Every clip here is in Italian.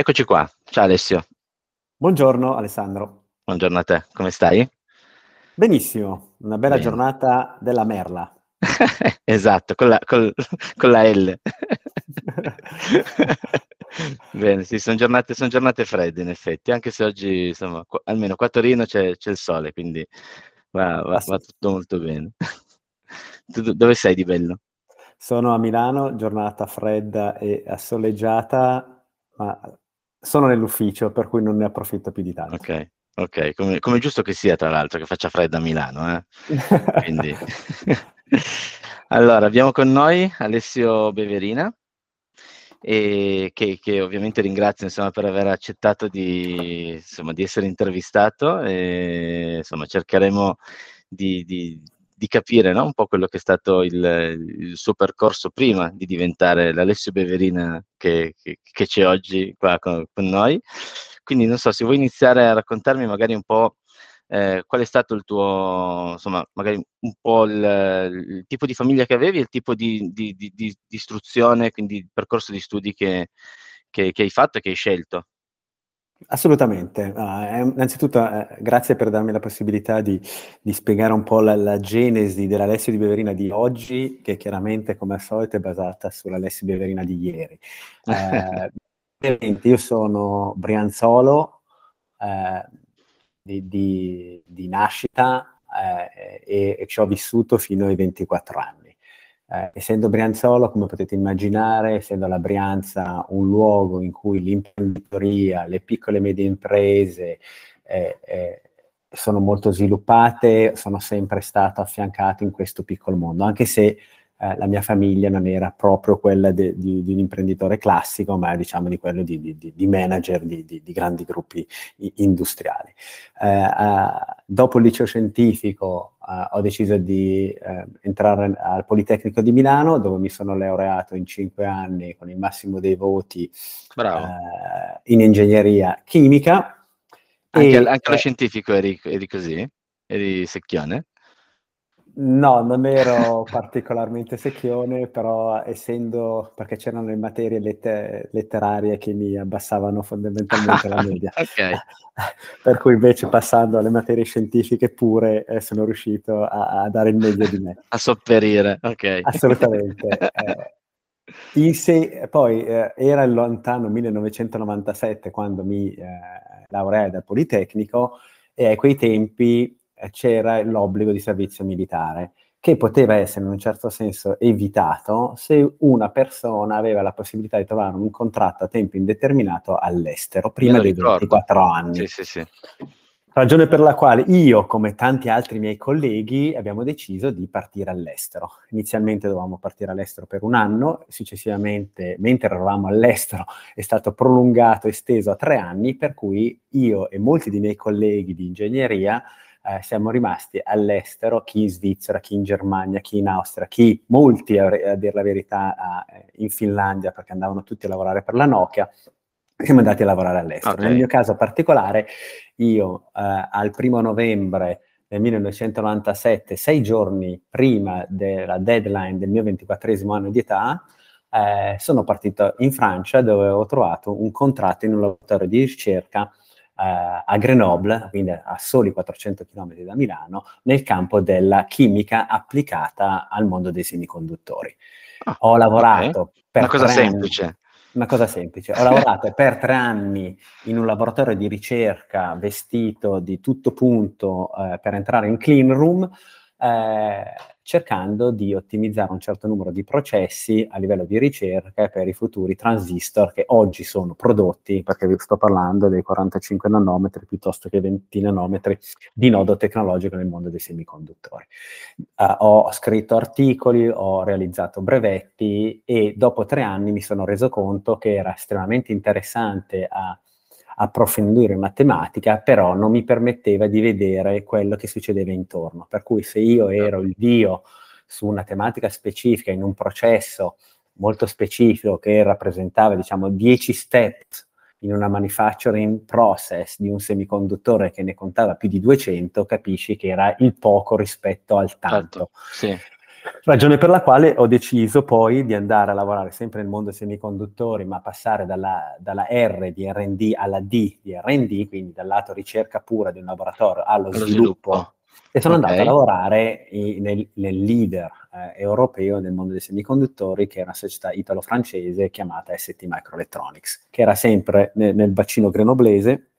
Eccoci qua. Ciao Alessio. Buongiorno Alessandro. Buongiorno a te, come stai? Benissimo, una bella Bene. giornata della merla. esatto, con la, col, con la L. Bene, sì, sono giornate, son giornate, fredde in effetti, anche se oggi, insomma, qu- almeno qua a Torino c'è, c'è il sole, quindi va, va, va, tutto molto bene. tu dove sei di bello? Sono a Milano, giornata fredda e assoleggiata, ma sono nell'ufficio, per cui non ne approfitto più di tanto. Ok, ok, come, come giusto che sia, tra l'altro, che faccia fredda a Milano, eh? Quindi... allora, abbiamo con noi Alessio Beverina, e che, che, ovviamente ringrazio insomma, per aver accettato di, insomma, di essere intervistato e insomma, cercheremo di, di, di capire no? un po' quello che è stato il, il, suo percorso prima di diventare l'Alessio Beverina che, che, che c'è oggi qua con, con, noi. Quindi non so se vuoi iniziare a raccontarmi magari un po' eh, qual è stato il tuo, insomma, magari un po' il, il tipo di famiglia che avevi, il tipo di, di, di, di istruzione, quindi il percorso di studi che, che, che hai fatto e che hai scelto. Assolutamente. Uh, innanzitutto uh, grazie per darmi la possibilità di, di spiegare un po' la, la, genesi dell'Alessio di Beverina di oggi, che chiaramente come al solito è basata sull'Alessio di Beverina di ieri. Uh, io sono brianzolo, di, di, di nascita eh, e, e, ci ho vissuto fino ai 24 anni. Eh, essendo Brianzolo, come potete immaginare, essendo la Brianza un luogo in cui l'imprenditoria, le piccole e medie imprese eh, eh sono molto sviluppate, sono sempre stato affiancato in questo piccolo mondo, anche se eh, la mia famiglia non era proprio quella de, di, di, un imprenditore classico, ma diciamo di quello di, di, di manager di, grandi gruppi industriali. Eh, dopo il liceo scientifico eh, ho deciso di eh, entrare al Politecnico di Milano, dove mi sono laureato in cinque anni con il massimo dei voti in ingegneria chimica. Anche, e, anche lo scientifico eri, eri così? Eri secchione? No, non ero particolarmente secchione, però essendo, perché c'erano le materie lette- letterarie che mi abbassavano fondamentalmente la media. okay. per cui invece passando alle materie scientifiche pure eh, sono riuscito a, a, dare il meglio di me. A sopperire, ok. Assolutamente. eh, se, poi eh, era il lontano 1997 quando mi eh, laureai dal Politecnico e a quei tempi c'era l'obbligo di servizio militare, che poteva essere in un certo senso evitato se una persona aveva la possibilità di trovare un contratto a tempo indeterminato all'estero, prima dei ricordo. 24 anni. Sì, sì, sì. Ragione per la quale io, come tanti altri miei colleghi, abbiamo deciso di partire all'estero. Inizialmente dovevamo partire all'estero per un anno, successivamente, mentre eravamo all'estero, è stato prolungato, esteso a tre anni, per cui io e molti dei miei colleghi di ingegneria eh, siamo rimasti all'estero, chi in Svizzera, chi in Germania, chi in Austria, chi molti, a, a dire la verità, eh, in Finlandia perché andavano tutti a lavorare per la Nokia, siamo andati a lavorare all'estero. Okay. Nel mio caso particolare, io eh, al primo novembre del 1997, sei giorni prima della deadline del mio 24 anno di età, eh, sono partito in Francia dove ho trovato un contratto in un laboratorio di ricerca a Grenoble, quindi a soli 400 km da Milano, nel campo della chimica applicata al mondo dei semiconduttori. Ah, Ho lavorato okay. per una cosa semplice. Anni, una cosa semplice. Ho lavorato per tre anni in un laboratorio di ricerca vestito di tutto punto eh, per entrare in clean room. Eh, cercando di ottimizzare un certo numero di processi a livello di ricerca per i futuri transistor che oggi sono prodotti, perché vi sto parlando dei 45 nanometri piuttosto che 20 nanometri di nodo tecnologico nel mondo dei semiconduttori. Uh, ho scritto articoli, ho realizzato brevetti e dopo tre anni mi sono reso conto che era estremamente interessante a approfondire matematica, però non mi permetteva di vedere quello che succedeva intorno. Per cui se io certo. ero il dio su una tematica specifica, in un processo molto specifico che rappresentava, diciamo, 10 steps in una manufacturing process di un semiconduttore che ne contava più di 200, capisci che era il poco rispetto al tanto. Certo, sì. Ragione per la quale ho deciso poi di andare a lavorare sempre nel mondo semiconduttori, ma passare dalla, dalla R di RD alla D di RD, quindi dal lato ricerca pura di un laboratorio allo, allo sviluppo. sviluppo. E sono okay. andato a lavorare in, nel, nel, leader eh, europeo nel mondo dei semiconduttori, che è una società italo-francese chiamata ST Microelectronics, che era sempre nel, nel bacino grenoblese,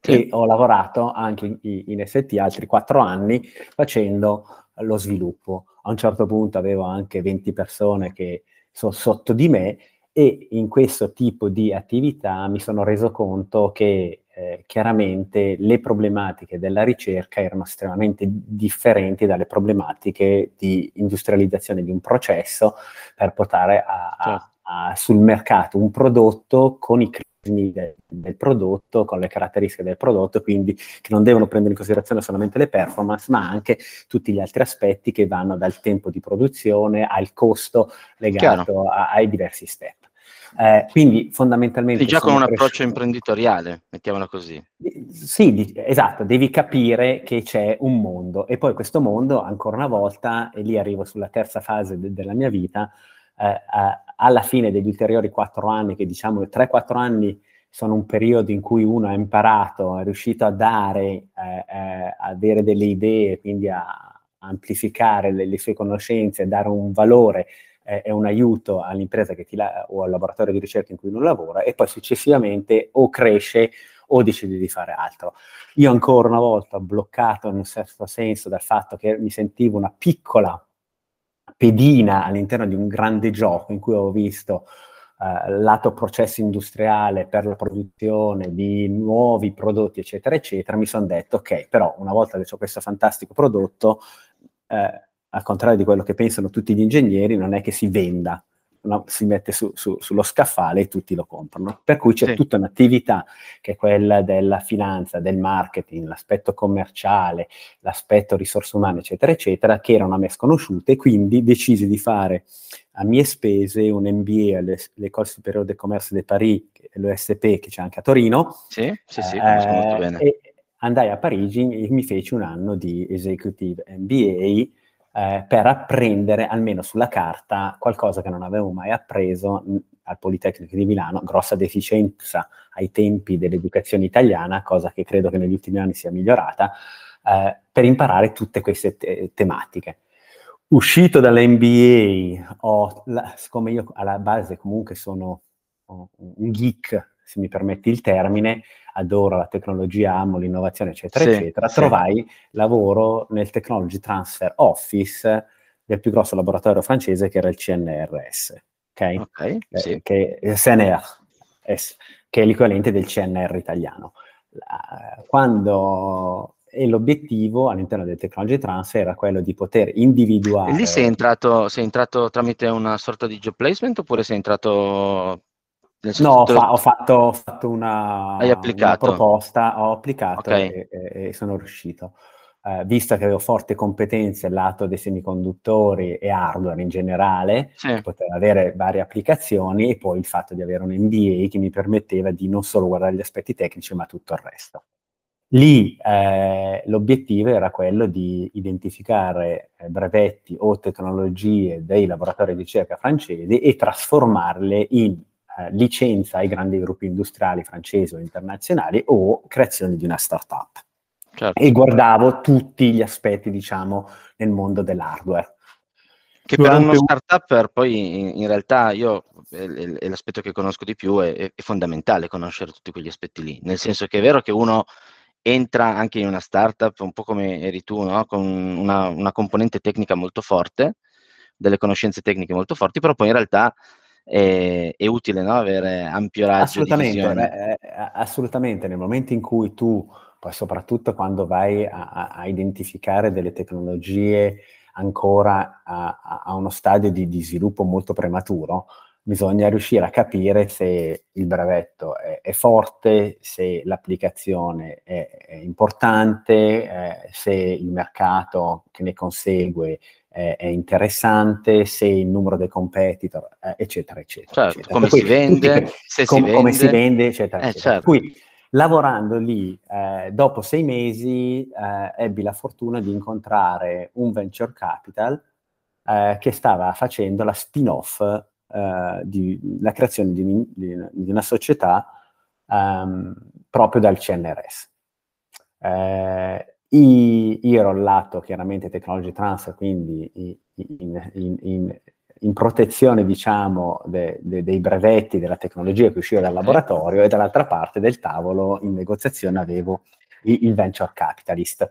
e ho lavorato anche in, in ST altri quattro anni facendo lo sviluppo. A un certo punto avevo anche 20 persone che sono sotto di me e in questo tipo di attività mi sono reso conto che eh, chiaramente le problematiche della ricerca erano estremamente differenti dalle problematiche di industrializzazione di un processo per portare a, a, certo. a, sul mercato un prodotto con i del, del, prodotto, con le caratteristiche del prodotto, quindi che non devono prendere in considerazione solamente le performance, ma anche tutti gli altri aspetti che vanno dal tempo di produzione al costo legato a, ai diversi step. Eh, quindi fondamentalmente... Sì, già con un cresciuto... approccio imprenditoriale, mettiamola così. Sì, di, esatto, devi capire che c'è un mondo e poi questo mondo, ancora una volta, e lì arrivo sulla terza fase de- della mia vita, eh, alla fine degli ulteriori quattro anni, che diciamo 3-4 anni sono un periodo in cui uno ha imparato, è riuscito a dare, eh, eh, avere delle idee, quindi a amplificare le, le sue conoscenze, dare un valore eh, e un aiuto all'impresa la- o al laboratorio di ricerca in cui uno lavora e poi successivamente o cresce o decide di fare altro. Io ancora una volta bloccato in un certo senso dal fatto che mi sentivo una piccola pedina all'interno di un grande gioco in cui ho visto uh, lato processo industriale per la produzione di nuovi prodotti, eccetera, eccetera, mi sono detto, ok, però una volta che ho questo fantastico prodotto, eh, al contrario di quello che pensano tutti gli ingegneri, non è che si venda, no, si mette su, su, sullo scaffale e tutti lo comprano. Per cui c'è sì. tutta un'attività che è quella della finanza, del marketing, l'aspetto commerciale, l'aspetto risorse umane, eccetera, eccetera, che erano a me sconosciute e quindi decisi di fare a mie spese un MBA all'École Supérieure de Commerce de Paris, l'ESP che c'è anche a Torino. Sì, sì, sì, eh, molto bene. Andai a Parigi e mi feci un anno di Executive MBA eh, per apprendere almeno sulla carta qualcosa che non avevo mai appreso mh, al Politecnico di Milano, grossa deficienza ai tempi dell'educazione italiana, cosa che credo che negli ultimi anni sia migliorata, eh, per imparare tutte queste te- tematiche. Uscito dall'MBA, ho, la, siccome io alla base comunque sono un geek, se mi permetti il termine, adoro la tecnologia, amo l'innovazione, eccetera, sì, eccetera, sì. trovai lavoro nel Technology Transfer Office del più grosso laboratorio francese che era il CNRS, ok? okay eh, sì. che, CNR, che è l'equivalente del CNR italiano. Quando e l'obiettivo all'interno del technology transfer era quello di poter individuare. E lì sei entrato, sei entrato tramite una sorta di job placement oppure sei entrato No, ho, fa- ho, fatto, ho fatto una, una, proposta, ho applicato okay. e, e, e, sono riuscito. Uh, visto che avevo forti competenze al lato dei semiconduttori e hardware in generale, sì. poter avere varie applicazioni e poi il fatto di avere un MBA che mi permetteva di non solo guardare gli aspetti tecnici ma tutto il resto. Lì eh, l'obiettivo era quello di identificare eh, brevetti o tecnologie dei laboratori di ricerca francesi e trasformarle in eh, licenza ai grandi gruppi industriali francesi o internazionali o creazione di una startup. Certo. E guardavo tutti gli aspetti, diciamo, nel mondo dell'hardware. Che Durante per uno startup poi in, in realtà io, è, è, l'aspetto che conosco di più, è, è, fondamentale conoscere tutti quegli aspetti lì, nel senso che è vero che uno entra anche in una startup, un po' come eri tu, no? con una, una componente tecnica molto forte, delle conoscenze tecniche molto forti, però poi in realtà è, è utile no? avere ampio raggio assolutamente, eh, eh, assolutamente, nel momento in cui tu, poi soprattutto quando vai a, a identificare delle tecnologie ancora a, a uno stadio di, di, sviluppo molto prematuro, bisogna riuscire a capire se il brevetto è, è forte, se l'applicazione è, è importante, eh, se il mercato che ne consegue è interessante, se il numero dei competitor, eh, eccetera, eccetera. Certo, eccetera. Come, si vende, tutti, se com- si vende, come si vende, eccetera, eh, eccetera. Certo. Qui, lavorando lì, eh, dopo sei mesi, eh, ebbi la fortuna di incontrare un venture capital eh, che stava facendo la spin-off, eh, di, la creazione di, di, di una società um, proprio dal CNRS. Eh, io ero al lato chiaramente technology transfer, quindi in, in, in, in protezione, diciamo, de, de, dei brevetti della tecnologia che usciva dal laboratorio e dall'altra parte del tavolo in negoziazione avevo il, il venture capitalist.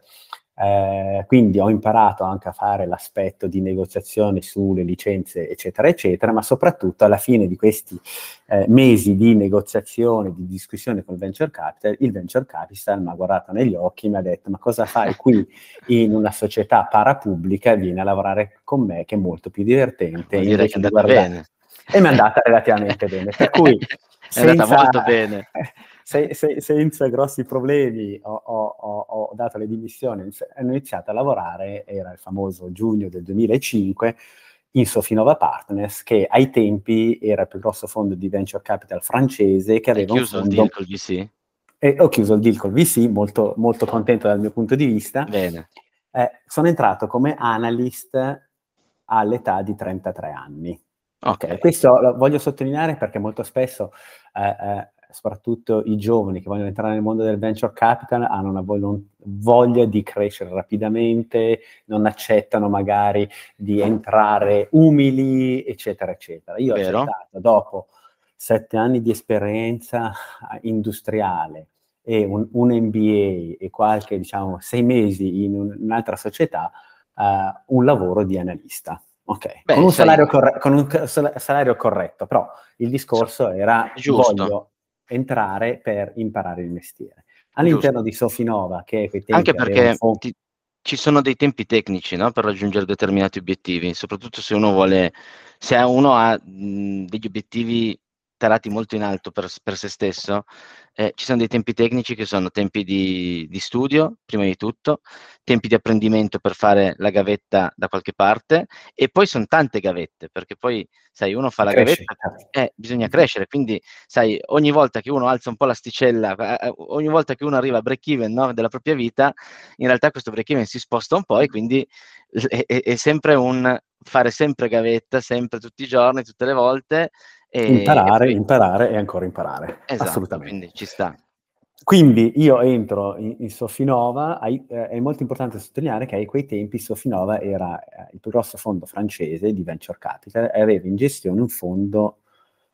Eh, quindi ho imparato anche a fare l'aspetto di negoziazione sulle licenze, eccetera, eccetera, ma soprattutto alla fine di questi eh, mesi di negoziazione, di discussione con il venture capital, il venture capital mi ha guardato negli occhi e mi ha detto ma cosa fai qui in una società parapubblica, vieni a lavorare con me che è molto più divertente. Vuol dire che è andata bene. E mi è andata relativamente bene, per cui... è andata molto bene. se, se, senza grossi problemi ho, ho, ho, dato le dimissioni, ho iniziato a lavorare, era il famoso giugno del 2005, in Sofinova Partners, che ai tempi era il più grosso fondo di venture capital francese che aveva Hai chiuso fondo... il deal col VC? E ho chiuso il deal col VC, molto, molto contento dal mio punto di vista. Bene. Eh, sono entrato come analyst all'età di 33 anni. Ok. okay. Questo lo voglio sottolineare perché molto spesso eh, eh, soprattutto i giovani che vogliono entrare nel mondo del venture capital hanno una voglia di crescere rapidamente, non accettano magari di entrare umili, eccetera, eccetera. Io Vero. ho accettato dopo sette anni di esperienza industriale e un, un MBA e qualche, diciamo, sei mesi in un, un'altra società, uh, un lavoro di analista. Ok, Beh, con, un sei... corre- con, un salario corretto, però il discorso era Giusto. voglio entrare per imparare il mestiere. All'interno Giusto. di Sofinova, che quei tempi Anche perché fo- ti, ci sono dei tempi tecnici no? per raggiungere determinati obiettivi, soprattutto se uno vuole, se uno ha mh, degli obiettivi tarati molto in alto per, per se stesso, eh, ci sono dei tempi tecnici che sono tempi di, di, studio, prima di tutto, tempi di apprendimento per fare la gavetta da qualche parte e poi sono tante gavette, perché poi, sai, uno fa la Cresce. gavetta, eh, bisogna crescere, quindi, sai, ogni volta che uno alza un po' l'asticella, eh, ogni volta che uno arriva a break even no, della propria vita, in realtà questo break even si sposta un po' e quindi è, è, è sempre un fare sempre gavetta, sempre tutti i giorni, tutte le volte, e, imparare, e poi... imparare e ancora imparare. Esatto, Assolutamente. Quindi ci sta. Quindi io entro in, in Sofinova, eh, è molto importante sottolineare che a quei tempi Sofinova era eh, il più grosso fondo francese di venture capital e aveva in gestione un fondo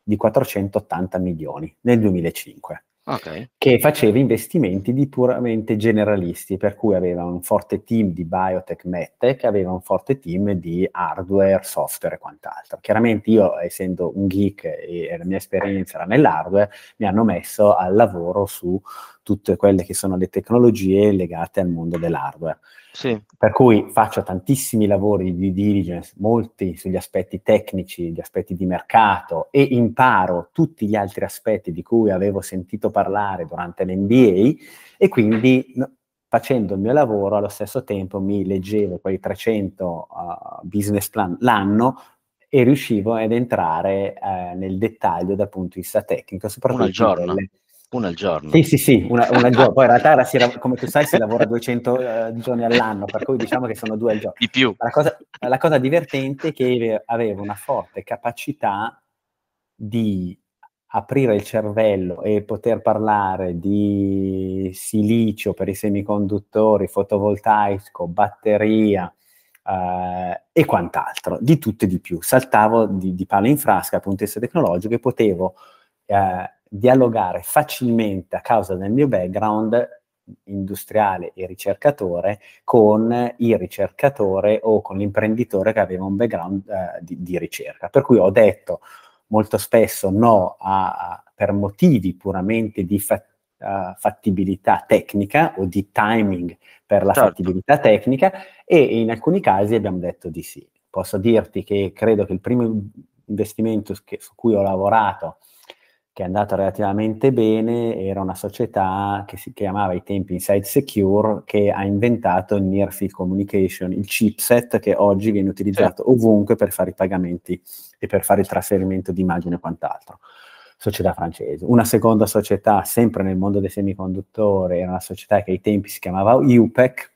di 480 milioni nel 2005 okay. che faceva investimenti di puramente generalisti, per cui aveva un forte team di biotech, medtech, aveva un forte team di hardware, software e quant'altro. Chiaramente io, essendo un geek e la mia esperienza era nell'hardware, mi hanno messo al lavoro su tutte quelle che sono le tecnologie legate al mondo dell'hardware. Sì. Per cui faccio tantissimi lavori di diligence, molti sugli aspetti tecnici, gli aspetti di mercato e imparo tutti gli altri aspetti di cui avevo sentito parlare durante l'MBA e quindi no, facendo il mio lavoro allo stesso tempo mi leggevo quei 300 uh, business plan l'anno e riuscivo ad entrare uh, nel dettaglio dal punto di vista tecnico, soprattutto. Delle, una al giorno. Sì, sì, sì, una, una al giorno. Poi in realtà, si, come tu sai, si lavora 200 uh, eh, giorni all'anno, per cui diciamo che sono due al giorno. Di più. La cosa, la cosa divertente è che avevo una forte capacità di aprire il cervello e poter parlare di silicio per i semiconduttori, fotovoltaico, batteria eh, e quant'altro, di tutto e di più. Saltavo di, di palo in frasca punto di vista tecnologico e potevo eh, dialogare facilmente a causa del mio background industriale e ricercatore con il ricercatore o con l'imprenditore che aveva un background eh, di, di, ricerca. Per cui ho detto molto spesso no a, a, per motivi puramente di fa, uh, fattibilità tecnica o di timing per la certo. fattibilità tecnica e in alcuni casi abbiamo detto di sì. Posso dirti che credo che il primo investimento che, su cui ho lavorato che è andata relativamente bene, era una società che si chiamava ai tempi Inside Secure, che ha inventato il Near Field Communication, il chipset che oggi viene utilizzato sì. ovunque per fare i pagamenti e per fare il trasferimento di immagine e quant'altro. Società francese. Una seconda società, sempre nel mondo dei semiconduttori, era una società che ai tempi si chiamava UPEC,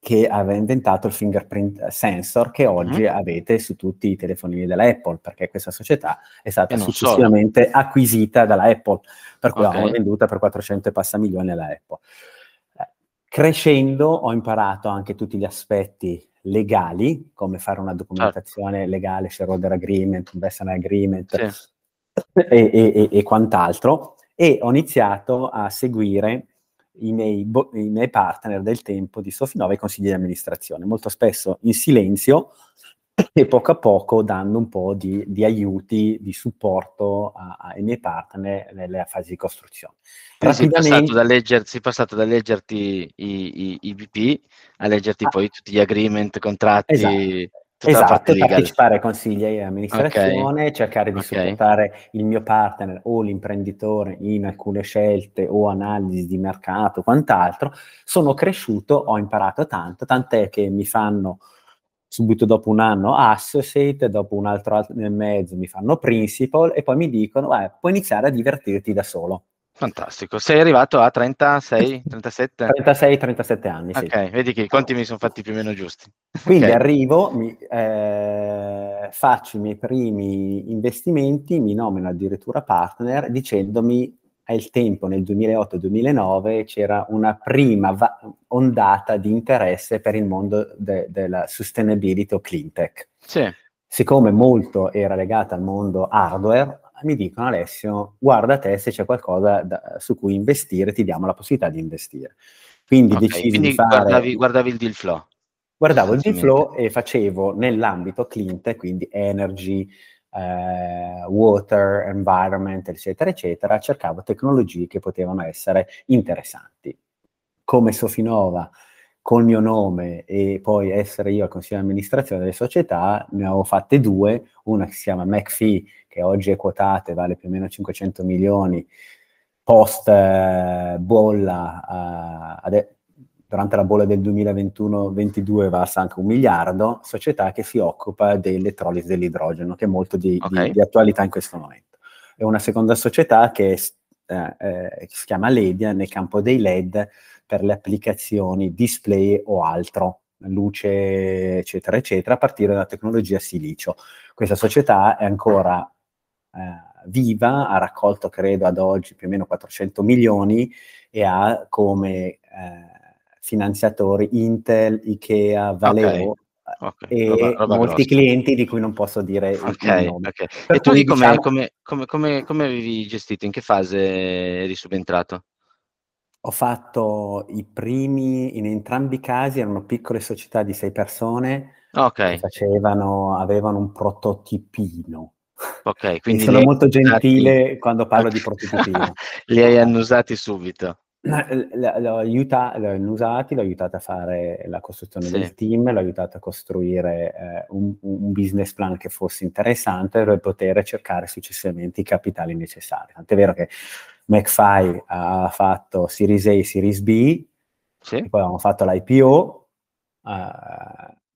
che aveva inventato il fingerprint sensor che oggi mm-hmm. avete su tutti i telefonini della Apple, perché questa società è stata successivamente solo. acquisita dalla Apple, per cui okay. l'abbiamo venduta per 400 e passa milioni alla Apple. Eh, crescendo ho imparato anche tutti gli aspetti legali, come fare una documentazione certo. legale, shareholder agreement, investment agreement sì. e, e, e, quant'altro, e ho iniziato a seguire i miei, bo- i miei partner del tempo di Sofinova, i consigli di amministrazione, molto spesso in silenzio e poco a poco dando un po' di, di aiuti, di supporto a, ai miei partner nelle fasi di costruzione. Rapidamente... Sei passato, da legger, sei passato da leggerti i, i, i BP a leggerti ah. poi tutti gli agreement, contratti. Esatto. Esatto, partecipare ai consigli di amministrazione, okay. cercare di okay. supportare il mio partner o l'imprenditore in alcune scelte o analisi di mercato, quant'altro. Sono cresciuto, ho imparato tanto, tant'è che mi fanno subito dopo un anno associate, dopo un altro anno e mezzo mi fanno principal e poi mi dicono eh, puoi iniziare a divertirti da solo. Fantastico, sei arrivato a 36, 37? 36, 37 anni, sì. Ok, vedi che i conti mi sono fatti più o meno giusti. Quindi okay. arrivo, mi, eh, faccio i miei primi investimenti, mi nomino addirittura partner dicendomi il tempo nel 2008-2009 c'era una prima va- ondata di interesse per il mondo de- della sustainability o clean tech. Sì. Siccome molto era legata al mondo hardware, mi dicono Alessio, guarda te se c'è qualcosa da, su cui investire, ti diamo la possibilità di investire. Quindi okay, decisi quindi di fare... Guardavi, guardavi, il deal flow. Guardavo il deal flow e facevo nell'ambito clean quindi energy, eh, water, environment, eccetera, eccetera, cercavo tecnologie che potevano essere interessanti. Come Sofinova, col mio nome e poi essere io al consiglio di amministrazione delle società, ne avevo fatte due, una che si chiama McPhee, che oggi è quotata e vale più o meno 500 milioni, post eh, bolla, eh, durante la bolla del 2021-22 valsa anche un miliardo, società che si occupa dell'elettrolisi dell'idrogeno, che è molto di, okay. di, di attualità in questo momento. E una seconda società che, eh, eh, si chiama Ledia nel campo dei LED per le applicazioni display o altro, luce eccetera eccetera, a partire dalla tecnologia silicio. Questa società è ancora eh, viva, ha raccolto credo ad oggi più o meno 400 milioni e ha come eh, finanziatori Intel, Ikea, Valeo. Okay. e roba, roba molti grossa. clienti di cui non posso dire okay, il nome. Okay. E tu diciamo... come, come, come, come avevi gestito? In che fase eri subentrato? Ho fatto i primi, in entrambi i casi erano piccole società di sei persone okay. che facevano, avevano un prototipino. Ok, quindi sono molto gentile usati... quando parlo di prototipino. li hai annusati subito. L'ho, aiuta, l'ho annusati, l'ho aiutato a fare la costruzione sì. del team, l'ho aiutato a costruire eh, un, un, business plan che fosse interessante per poter cercare successivamente i capitali necessari. Tant'è vero che McFly ha fatto Series A, Series B, sì. poi abbiamo fatto l'IPO, eh,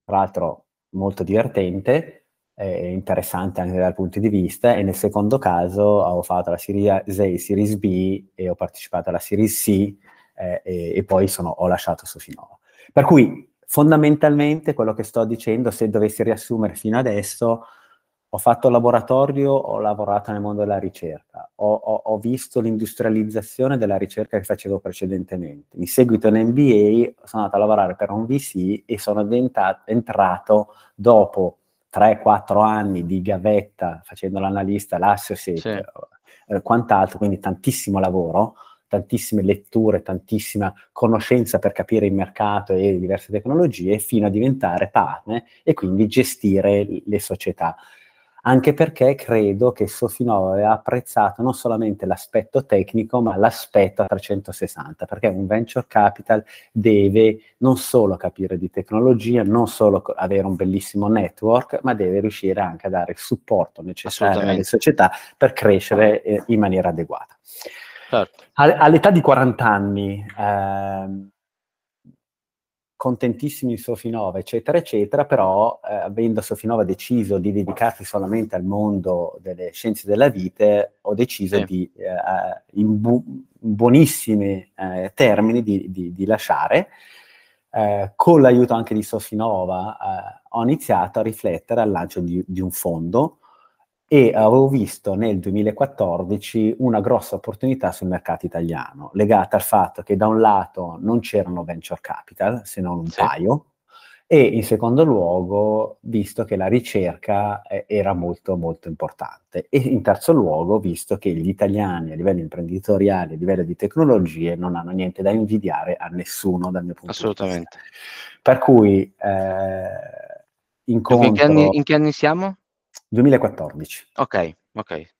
tra l'altro molto divertente, e interessante anche dal punto di vista, e nel secondo caso ho fatto la Series A, Series B e ho partecipato alla Series C eh, e, e, poi sono, ho lasciato Sofinova. Per cui fondamentalmente quello che sto dicendo, se dovessi riassumere fino adesso, ho fatto laboratorio, ho lavorato nel mondo della ricerca, ho, ho, ho, visto l'industrializzazione della ricerca che facevo precedentemente. In seguito in MBA sono andato a lavorare per un VC e sono entrato dopo 3-4 anni di gavetta facendo l'analista, l'associate, sì. eh, quant'altro, quindi tantissimo lavoro, tantissime letture, tantissima conoscenza per capire il mercato e le diverse tecnologie, fino a diventare partner e quindi gestire le società anche perché credo che Sofinova aveva apprezzato non solamente l'aspetto tecnico, ma l'aspetto a 360, perché un venture capital deve non solo capire di tecnologia, non solo avere un bellissimo network, ma deve riuscire anche a dare il supporto necessario alle società per crescere eh, in maniera adeguata. Certo. All'età di 40 anni, eh, contentissimi di Sofinova, eccetera, eccetera, però eh, avendo Sofinova deciso di dedicarsi solamente al mondo delle scienze della vita, ho deciso sì. di, eh, in, bu- buonissimi eh, termini, di, di, di lasciare. eh, con l'aiuto anche di Sofinova, eh, ho iniziato a riflettere al lancio di, di, un fondo e avevo visto nel 2014 una grossa opportunità sul mercato italiano, legata al fatto che da un lato non c'erano venture capital, se non un sì. paio, e in secondo luogo, visto che la ricerca eh, era molto molto importante e in terzo luogo, visto che gli italiani a livello imprenditoriale, a livello di tecnologie, non hanno niente da invidiare a nessuno dal mio punto di vista. Assolutamente. Per cui eh, incontro... In che, anni, in che anni siamo? 2014. Ok, ok.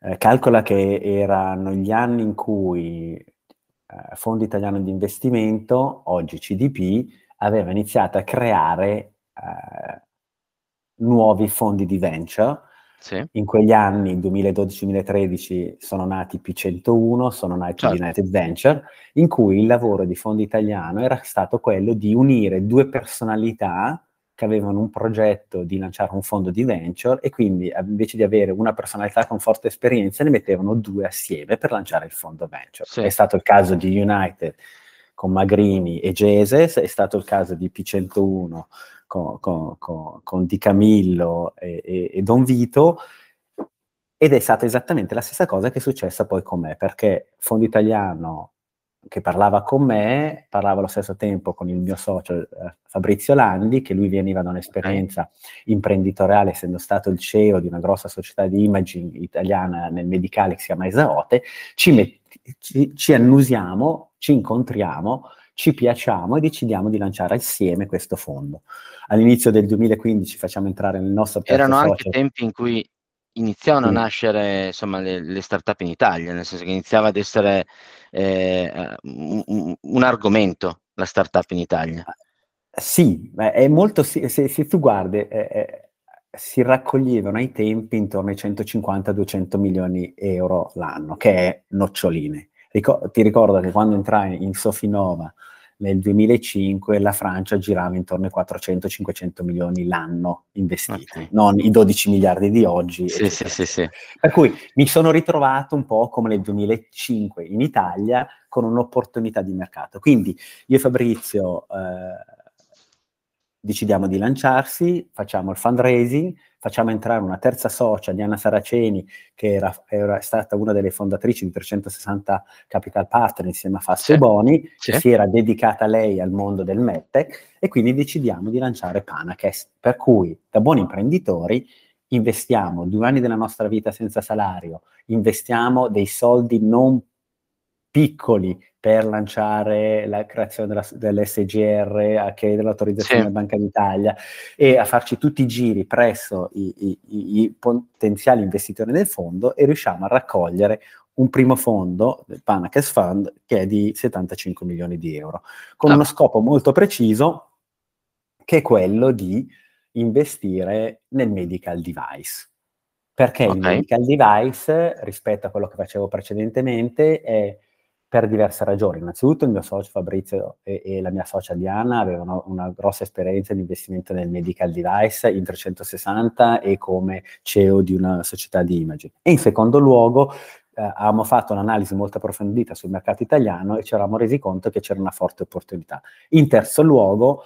Eh, calcola che erano gli anni in cui eh, Fondo Italiano di Investimento, oggi CDP, aveva iniziato a creare eh, nuovi fondi di venture. Sì. In quegli anni, 2012-2013, sono nati P101, sono nati certo. United Venture, in cui il lavoro di Fondo Italiano era stato quello di unire due personalità che avevano un progetto di lanciare un fondo di venture e quindi invece di avere una personalità con forte esperienza ne mettevano due assieme per lanciare il fondo venture. Sì. È stato il caso di United con Magrini e Geses, è stato il caso di P101 con, con, con, con Di Camillo e, e, e, Don Vito, ed è stata esattamente la stessa cosa che è successa poi con me, perché Fondo Italiano che parlava con me, parlava allo stesso tempo con il mio socio eh, Fabrizio Landi, che lui veniva da un'esperienza imprenditoriale, essendo stato il CEO di una grossa società di imaging italiana nel medicale che si chiama Esaote, ci, met- ci, ci annusiamo ci incontriamo, ci piacciamo e decidiamo di lanciare assieme questo fondo. All'inizio del 2015 facciamo entrare nel nostro Erano social. anche tempi in cui iniziavano a nascere insomma, le, le start-up in Italia, nel senso che iniziava ad essere eh, un, un, argomento la start-up in Italia. Sì, è molto, se, se tu guardi, eh, eh, si raccoglievano ai tempi intorno ai 150-200 milioni di euro l'anno, che è noccioline. Ricor- ti ricordo che quando entrai in Sofinova nel 2005 la Francia girava intorno ai 400-500 milioni l'anno investiti, okay. non i 12 miliardi di oggi. Sì, sì, sì, sì, Per cui mi sono ritrovato un po' come nel 2005 in Italia con un'opportunità di mercato. Quindi io e Fabrizio eh, decidiamo di lanciarsi, facciamo il fundraising, facciamo entrare una terza socia, Diana Saraceni, che era, era, stata una delle fondatrici di 360 Capital Partner insieme a sì. Boni, sì. si era dedicata lei al mondo del MedTech e quindi decidiamo di lanciare Panacast, per cui da buoni imprenditori investiamo due anni della nostra vita senza salario, investiamo dei soldi non piccoli per lanciare la creazione della, dell'SGR, a chiedere l'autorizzazione sì. alla Banca d'Italia e a farci tutti i giri presso i, i, i, potenziali investitori del fondo e riusciamo a raccogliere un primo fondo, il Panacas Fund, che è di 75 milioni di euro, con ah. uno scopo molto preciso che è quello di investire nel medical device. Perché okay. il medical device, rispetto a quello che facevo precedentemente, è per diverse ragioni. Innanzitutto il mio socio Fabrizio e, e, la mia socia Diana avevano una grossa esperienza di investimento nel medical device in 360 e come CEO di una società di imaging. E in secondo luogo eh, avevamo fatto un'analisi molto approfondita sul mercato italiano e ci eravamo resi conto che c'era una forte opportunità. In terzo luogo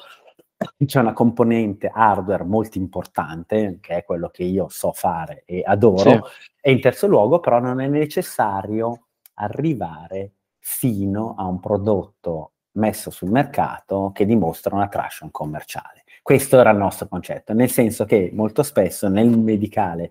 c'è una componente hardware molto importante, che è quello che io so fare e adoro, sì. e in terzo luogo però non è necessario arrivare fino a un prodotto messo sul mercato che dimostra una traction commerciale. Questo era il nostro concetto, nel senso che molto spesso nel medicale,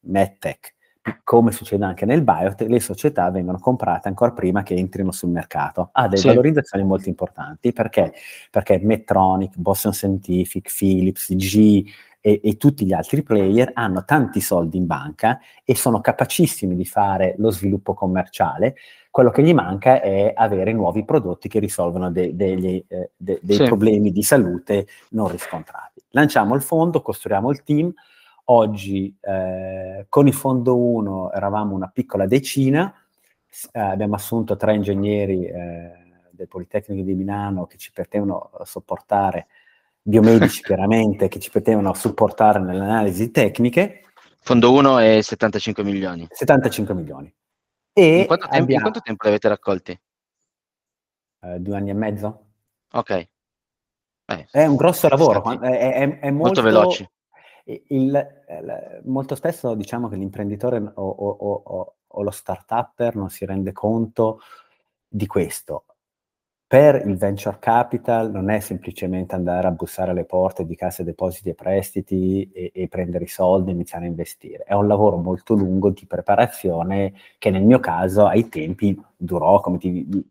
medtech, come succede anche nel biotech, le società vengono comprate ancora prima che entrino sul mercato. Ha delle sì. valorizzazioni molto importanti perché? Perché Medtronic, Boston Scientific, Philips, G e, e, tutti gli altri player hanno tanti soldi in banca e sono capacissimi di fare lo sviluppo commerciale quello che gli manca è avere nuovi prodotti che risolvono de- degli, eh, de- dei sì. problemi di salute non riscontrati. Lanciamo il fondo, costruiamo il team. Oggi eh, con il fondo 1 eravamo una piccola decina, eh, abbiamo assunto tre ingegneri eh, del Politecnico di Milano che ci potevano sopportare, biomedici chiaramente, che ci potevano supportare nelle analisi tecniche. Fondo 1 è 75 milioni. 75 milioni. E in quanto, tempo, abbiamo... in quanto tempo li avete raccolti? Uh, due anni e mezzo. Ok, Eh, è un grosso lavoro, è, è, è molto, molto veloci. Il, il, molto spesso diciamo che l'imprenditore o, o, o, o lo start-upper non si rende conto di questo. Per il venture capital non è semplicemente andare a bussare alle porte di casse depositi e prestiti e, e prendere i soldi e iniziare a investire. È un lavoro molto lungo di preparazione che nel mio caso ai tempi durò, come ti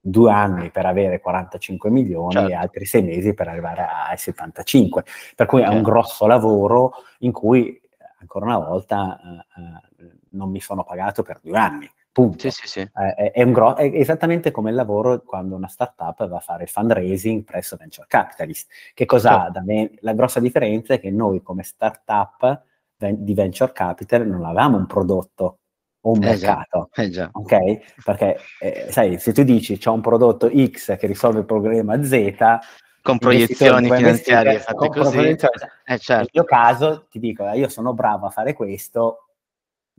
due anni per avere 45 milioni certo. e altri sei mesi per arrivare ai 75. Per cui è un grosso lavoro in cui, ancora una volta, uh, uh, non mi sono pagato per due anni. Punto. Sì, sì, sì. Eh, è, gro- è, esattamente come il lavoro quando una startup va a fare fundraising presso venture capitalist. Che cosa certo. ha? Me- la grossa differenza è che noi come startup di venture capital non avevamo un prodotto o un eh mercato. Già, eh già. Ok? Perché, eh, sai, se tu dici c'è un prodotto X che risolve il problema Z, con proiezioni finanziarie fatte così. Eh, certo. Nel mio caso ti dico, io sono bravo a fare questo,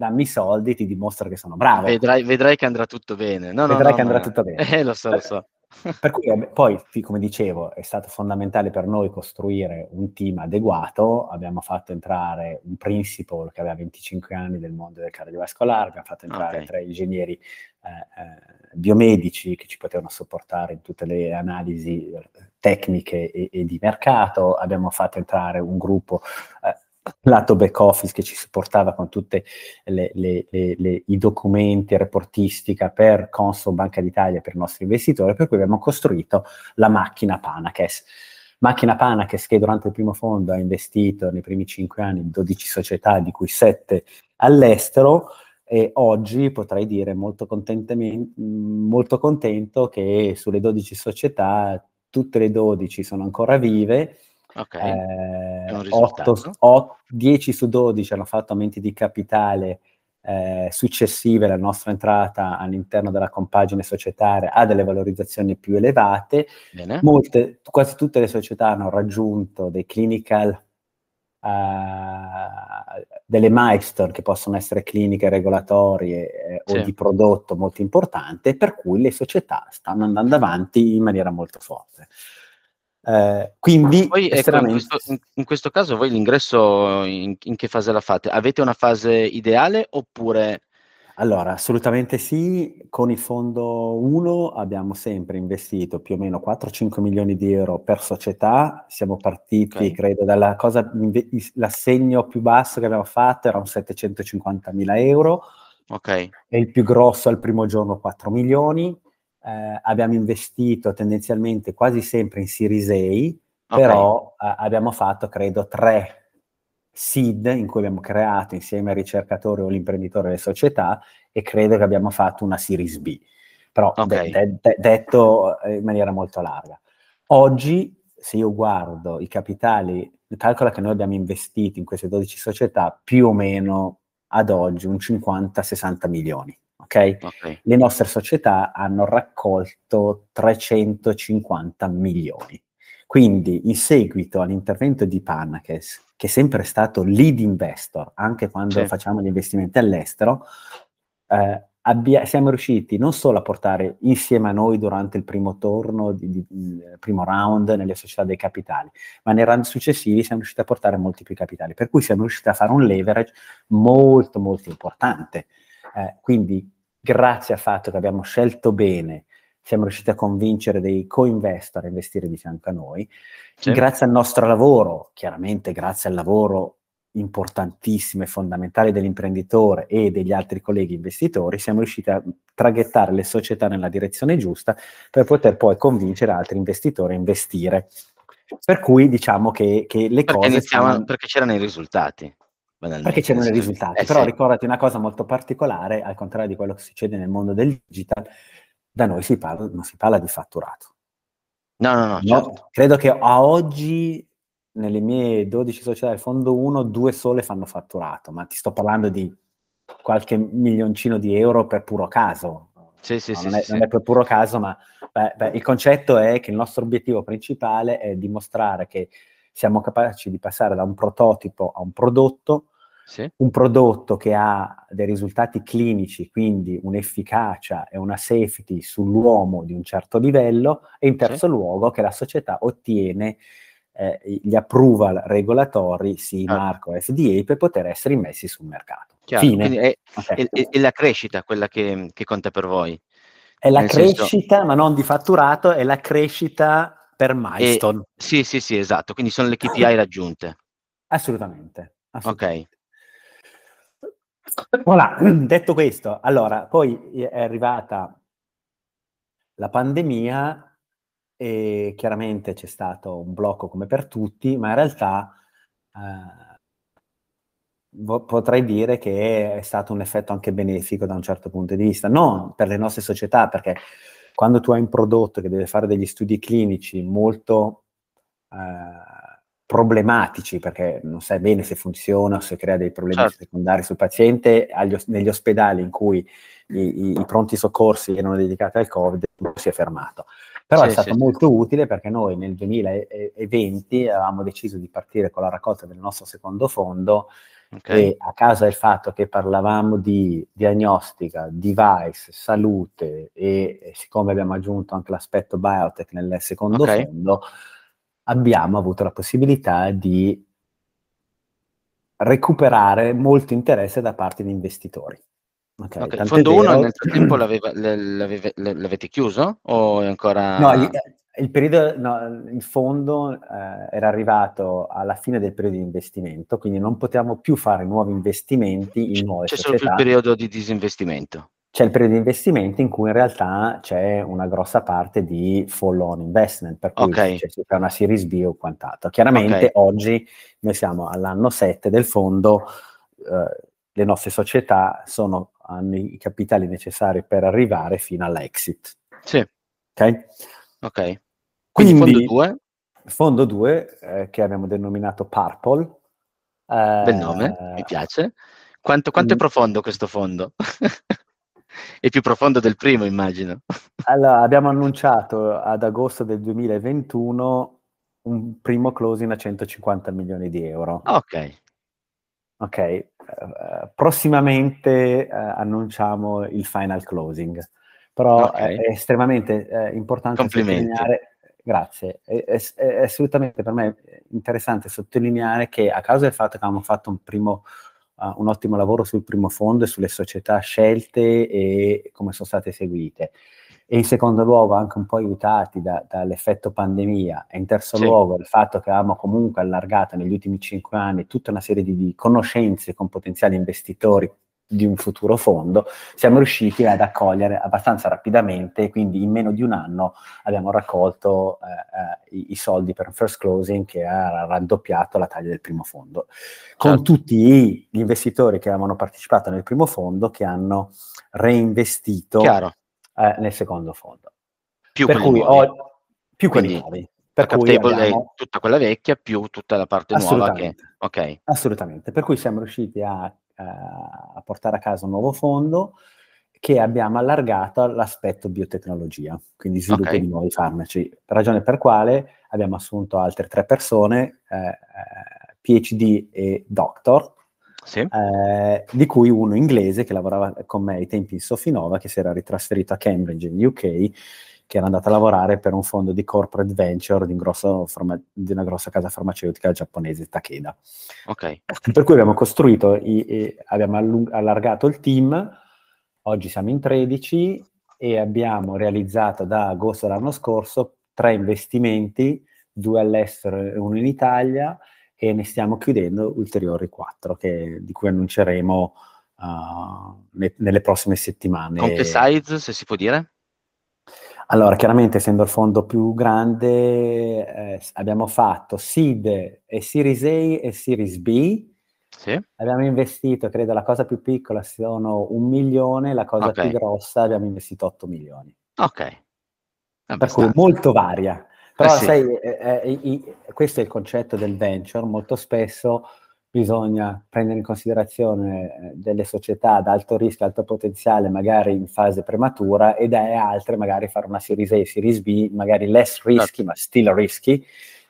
dammi i soldi, ti dimostro che sono bravo. Vedrai, vedrai che andrà tutto bene. No, vedrai no, che andrà tutto bene. Eh, lo so, lo so. Per cui poi, come dicevo, è stato fondamentale per noi costruire un team adeguato. Abbiamo fatto entrare un principal che aveva 25 anni del mondo del cardiovascolare, abbiamo fatto entrare okay. tre ingegneri eh, eh, biomedici che ci potevano sopportare in tutte le analisi eh, tecniche e, e di mercato, abbiamo fatto entrare un gruppo eh, lato back office che ci supportava con tutti i documenti, reportistica per Consul Banca d'Italia per i nostri investitori, per cui abbiamo costruito la macchina Panacas. Macchina Panacas che durante il primo fondo ha investito nei primi cinque anni in 12 società, di cui 7 all'estero, e oggi potrei dire molto, molto contento che sulle 12 società tutte le 12 sono ancora vive Okay. Eh, 8, 8, 10 su 12 hanno fatto aumenti di capitale eh, successive alla nostra entrata all'interno della compagine societaria a delle valorizzazioni più elevate. Molte, quasi tutte le società hanno raggiunto dei clinical, uh, delle milestone che possono essere cliniche regolatorie eh, sì. o di prodotto molto importante, per cui le società stanno andando avanti in maniera molto forte. Eh, quindi poi, estremamente... ecco, in, questo, in, questo, caso voi l'ingresso in, in, che fase la fate? Avete una fase ideale oppure... Allora, assolutamente sì, con il fondo 1 abbiamo sempre investito più o meno 4-5 milioni di euro per società, siamo partiti okay. credo dalla cosa, l'assegno più basso che abbiamo fatto era un 750 mila euro, okay. e il più grosso al primo giorno 4 milioni, eh, abbiamo investito tendenzialmente quasi sempre in Series A, okay. però eh, abbiamo fatto, credo, tre seed in cui abbiamo creato insieme ai ricercatori o all'imprenditore le società e credo che abbiamo fatto una Series B, però okay. de- de- detto eh, in maniera molto larga. Oggi, se io guardo i capitali, calcola che noi abbiamo investito in queste 12 società più o meno ad oggi un 50-60 milioni. Okay? ok? Le nostre società hanno raccolto 350 milioni. Quindi, in seguito all'intervento di Panacas, che è sempre stato lead investor, anche quando sì. facciamo gli investimenti all'estero, eh, abbia, siamo riusciti non solo a portare insieme a noi durante il primo torno, di, di, il primo round nelle società dei capitali, ma nei round successivi siamo riusciti a portare molti più capitali, per cui siamo riusciti a fare un leverage molto molto importante. Eh, quindi grazie al fatto che abbiamo scelto bene, siamo riusciti a convincere dei co-investor a investire di fianco a noi, sì. grazie al nostro lavoro, chiaramente grazie al lavoro importantissimo e fondamentale dell'imprenditore e degli altri colleghi investitori, siamo riusciti a traghettare le società nella direzione giusta per poter poi convincere altri investitori a investire. Per cui diciamo che, che le perché cose... Stanno... Perché c'erano i risultati. Perché c'erano i risultati. Eh, Però sì. ricordati una cosa molto particolare, al contrario di quello che succede nel mondo del digital, da noi si parla, non si parla di fatturato. No, no, no. Certo. credo che a oggi nelle mie 12 società del fondo 1, due sole fanno fatturato, ma ti sto parlando di qualche milioncino di euro per puro caso. Sì, sì, no, sì, non, è, sì, non è per puro caso, ma beh, beh, il concetto è che il nostro obiettivo principale è dimostrare che siamo capaci di passare da un prototipo a un prodotto sì. un prodotto che ha dei risultati clinici, quindi un'efficacia e una safety sull'uomo di un certo livello, e in terzo sì. luogo che la società ottiene eh, gli approval regolatori, sì, ah. Marco, FDA, per poter essere immessi sul mercato. Chiaro, Fine. È, okay. è, è, la crescita quella che, che conta per voi. È la Nel crescita, senso... ma non di fatturato, è la crescita per milestone. E, sì, sì, sì, esatto. Quindi sono le KPI raggiunte. Assolutamente. assolutamente. Ok. Voilà. Detto questo, allora, poi è arrivata la pandemia e chiaramente c'è stato un blocco come per tutti, ma in realtà eh, potrei dire che è stato un effetto anche benefico da un certo punto di vista, non per le nostre società, perché quando tu hai un prodotto che deve fare degli studi clinici molto eh, problematici, perché non sai bene se funziona, se crea dei problemi certo. secondari sul paziente, agli, negli ospedali in cui i, i, pronti soccorsi erano dedicati al Covid, si è fermato. Però sì, è stato sì, molto sì. utile perché noi nel 2020 avevamo deciso di partire con la raccolta del nostro secondo fondo Okay. E a causa del fatto che parlavamo di diagnostica, device, salute e, e siccome abbiamo aggiunto anche l'aspetto biotech nel secondo okay. fondo, abbiamo avuto la possibilità di recuperare molto interesse da parte di investitori. Okay, okay. Il fondo 1 nel frattempo l'avete chiuso o è ancora... No, il, periodo, no, il fondo eh, era arrivato alla fine del periodo di investimento, quindi non potevamo più fare nuovi investimenti in nuove c'è società. C'è solo più il periodo di disinvestimento. C'è il periodo di investimento in cui in realtà c'è una grossa parte di follow-on investment, per cui okay. c'è, una Series B o quant'altro. Chiaramente okay. oggi noi siamo all'anno 7 del fondo, eh, le nostre società sono, hanno i capitali necessari per arrivare fino all'exit. Sì. Ok? Ok. Quindi, Quindi fondo 2? Fondo 2, eh, che abbiamo denominato Purple. Eh, Bel nome, mi piace. Quanto, quanto è mm. profondo questo fondo? è più profondo del primo, immagino. Allora, abbiamo annunciato ad agosto del 2021 un primo closing a 150 milioni di euro. Ok. Ok, uh, prossimamente uh, annunciamo il final closing però okay. è, è, estremamente eh, importante sottolineare, grazie, è, è, è, assolutamente per me interessante sottolineare che a causa del fatto che abbiamo fatto un primo uh, un ottimo lavoro sul primo fondo e sulle società scelte e come sono state eseguite. E in secondo luogo anche un po' aiutati da, dall'effetto pandemia e in terzo sì. luogo il fatto che avevamo comunque allargato negli ultimi cinque anni tutta una serie di, di conoscenze con potenziali investitori di un futuro fondo, siamo riusciti ad accogliere abbastanza rapidamente, quindi in meno di un anno abbiamo raccolto eh, eh, i, i, soldi per un first closing che ha raddoppiato la taglia del primo fondo, con certo. tutti gli investitori che avevano partecipato nel primo fondo che hanno reinvestito eh, nel secondo fondo. Più per cui ho, più quelli nuovi. Per cui abbiamo... tutta quella vecchia più tutta la parte nuova che... Okay. Assolutamente, per cui siamo riusciti a a portare a casa un nuovo fondo che abbiamo allargato all'aspetto biotecnologia, quindi sviluppo okay. di nuovi farmaci, ragione per quale abbiamo assunto altre tre persone, eh, eh PhD e doctor, sì. eh, di cui uno inglese che lavorava con me ai tempi in Sofinova, che si era ritrasferito a Cambridge in UK che era andata a lavorare per un fondo di corporate venture di, un farma- di una grossa casa farmaceutica giapponese, Takeda. Ok. Per cui abbiamo costruito, i, abbiamo allung- allargato il team, oggi siamo in 13 e abbiamo realizzato da agosto dell'anno scorso tre investimenti, due all'estero e uno in Italia, e ne stiamo chiudendo ulteriori quattro, che, di cui annunceremo uh, ne, nelle prossime settimane. Con che size, se si può dire? Allora, chiaramente essendo il fondo più grande, eh, abbiamo fatto seed e Series A e Series B. Sì. Abbiamo investito, credo la cosa più piccola sono un milione, la cosa okay. più grossa abbiamo investito 8 milioni. Ok. Per cui molto varia. Però eh sì. sai, eh, eh, questo è il concetto del venture, molto spesso bisogna prendere in considerazione eh, delle società ad alto rischio, alto potenziale, magari in fase prematura, e da altre magari fare una Series A, Series B, magari less risky, ma still risky,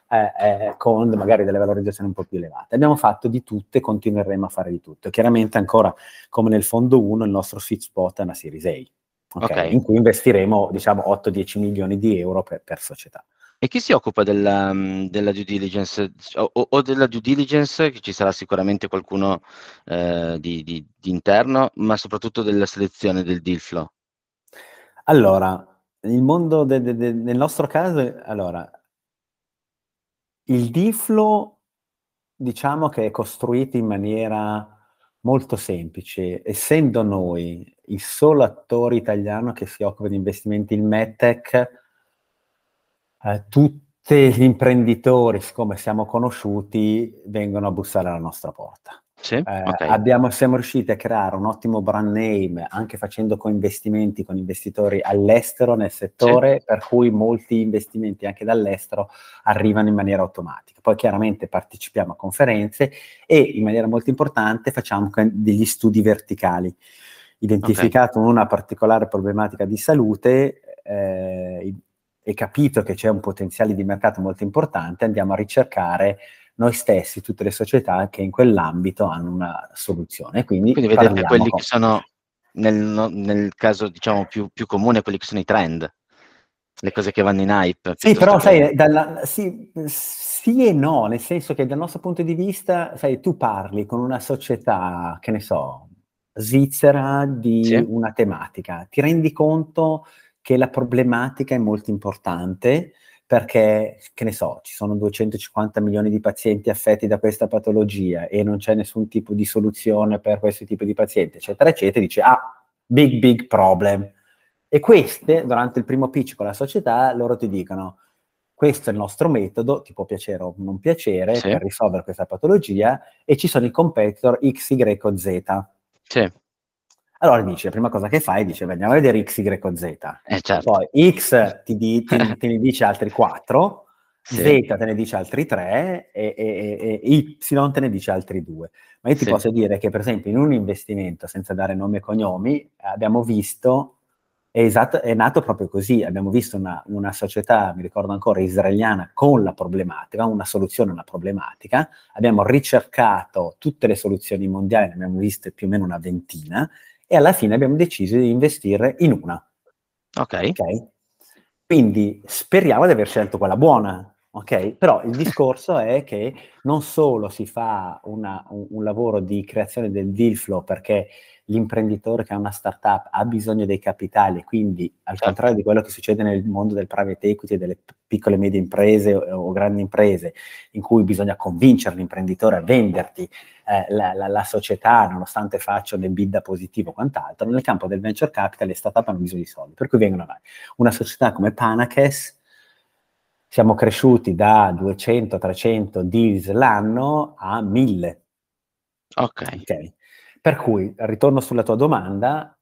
eh, eh, con magari delle valorizzazioni un po' più elevate. Abbiamo fatto di tutto e continueremo a fare di tutto. Chiaramente ancora come nel fondo 1 il nostro sweet spot è una Series A, okay? Okay. in cui investiremo diciamo 8-10 milioni di euro per, per società. E chi si occupa della, mm, della due diligence o, o, della due diligence, che ci sarà sicuramente qualcuno eh, di, di, di, interno, ma soprattutto della selezione del deal flow? Allora, il mondo de, de, de, nel nostro caso, allora, il deal flow diciamo che è costruito in maniera molto semplice, essendo noi il solo attore italiano che si occupa di investimenti in MedTech, eh, tutti gli imprenditori, siccome siamo conosciuti, vengono a bussare alla nostra porta. Sì? Eh, okay. abbiamo, siamo riusciti a creare un ottimo brand name anche facendo coinvestimenti con investitori all'estero nel settore, sì. per cui molti investimenti anche dall'estero arrivano in maniera automatica. Poi chiaramente partecipiamo a conferenze e in maniera molto importante facciamo degli studi verticali. Identificato okay. una particolare problematica di salute, eh, e capito che c'è un potenziale di mercato molto importante, andiamo a ricercare noi stessi, tutte le società che in quell'ambito hanno una soluzione. Quindi, Quindi vedete quelli con... che sono, nel, nel caso diciamo più, più, comune, quelli che sono i trend, le cose che vanno in hype. Sì, però che... sai, dalla, sì, sì, e no, nel senso che dal nostro punto di vista, sai, tu parli con una società, che ne so, svizzera di sì. una tematica, ti rendi conto che la problematica è molto importante perché, che ne so, ci sono 250 milioni di pazienti affetti da questa patologia e non c'è nessun tipo di soluzione per questo tipo di pazienti, eccetera, eccetera, dice, ah, big, big problem. E queste, durante il primo pitch con la società, loro ti dicono, questo è il nostro metodo, ti può piacere o non piacere, sì. per risolvere questa patologia, e ci sono i competitor X, Y Z. Sì. Allora dice, la prima cosa che fai, dice, andiamo a vedere X, Y Z. Eh, certo. Poi X ti, di, ti, te ne dice altri 4, sì. Z te ne dice altri 3 e, e, e, Y te ne dice altri 2. Ma io ti sì. posso dire che, per esempio, in un investimento, senza dare nomi e cognomi, abbiamo visto, è, esatto, è nato proprio così, abbiamo visto una, una società, mi ricordo ancora, israeliana con la problematica, una soluzione a una problematica, abbiamo ricercato tutte le soluzioni mondiali, ne abbiamo viste più o meno una ventina, e alla fine abbiamo deciso di investire in una. Ok. okay? Quindi speriamo di aver scelto quella buona, ok? Però il discorso è che non solo si fa una, un, un, lavoro di creazione del deal flow perché l'imprenditore che ha una startup ha bisogno dei capitali, quindi al certo. contrario di quello che succede nel mondo del private equity e delle piccole e medie imprese o, o grandi imprese, in cui bisogna convincere l'imprenditore a venderti eh, la, la, la, società, nonostante faccia un EBITDA positivo o quant'altro, nel campo del venture capital le startup hanno bisogno di soldi, per cui vengono avanti. Una società come Panacas, siamo cresciuti da 200-300 deals l'anno a 1000. Ok. okay. Per cui, ritorno sulla tua domanda,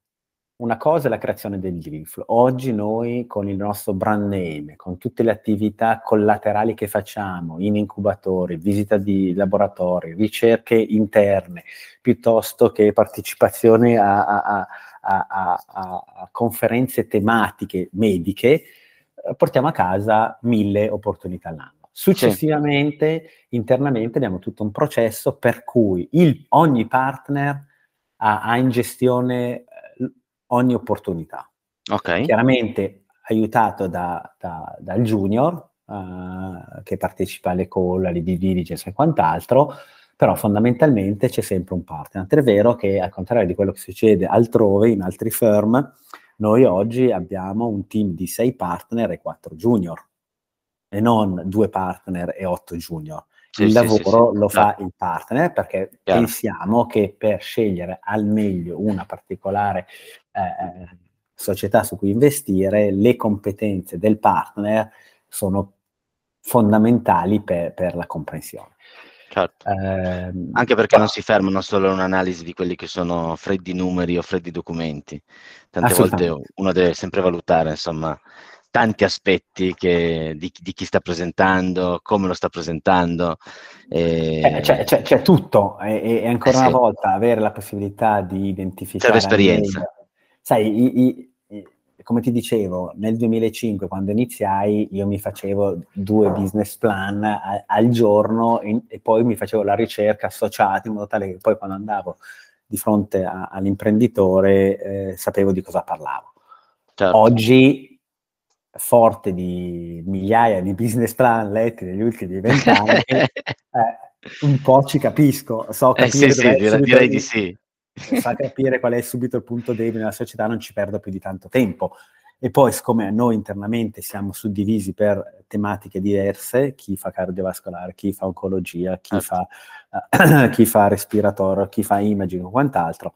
una cosa è la creazione del flow. Oggi noi con il nostro brand name, con tutte le attività collaterali che facciamo in incubatori, visita di laboratori, ricerche interne, piuttosto che partecipazione a, a, a, a conferenze tematiche mediche, eh, portiamo a casa mille opportunità all'anno. Successivamente, sì. internamente, abbiamo tutto un processo per cui il, ogni partner ha, ha in gestione ogni opportunità. Okay. Chiaramente aiutato da, da, dal junior uh, che partecipa alle call, alle due diligence e quant'altro, però fondamentalmente c'è sempre un partner. È vero che al contrario di quello che succede altrove, in altri firm, noi oggi abbiamo un team di sei partner e quattro junior, e non due partner e otto junior. Sì, il lavoro sì, lo fa il partner perché Chiaro. pensiamo che per scegliere al meglio una particolare eh, società su cui investire, le competenze del partner sono fondamentali per, per la comprensione. Certo. Eh, Anche perché non si fermano solo a un'analisi di quelli che sono freddi numeri o freddi documenti. Tante volte uno deve sempre valutare, insomma, tanti aspetti che, di, di, chi sta presentando, come lo sta presentando. E... Eh, c'è, c'è, c'è, tutto e, e ancora eh, una sì. volta avere la possibilità di identificare... Serve esperienza. Sai, i, i, come ti dicevo, nel 2005 quando iniziai io mi facevo due business plan a, al giorno in, e poi mi facevo la ricerca associata in modo tale che poi quando andavo di fronte a, all'imprenditore eh, sapevo di cosa parlavo. Certo. Oggi, forte di migliaia di business plan letti negli ultimi vent'anni, eh, un po' ci capisco, so capire eh sì, sì, direi, direi di sì fa capire qual è subito il punto debole nella società, non ci perdo più di tanto tempo. E poi, siccome noi internamente siamo suddivisi per tematiche diverse, chi fa cardiovascolare, chi fa oncologia, chi, certo. fa, uh, chi fa respiratore, chi fa imaging o quant'altro,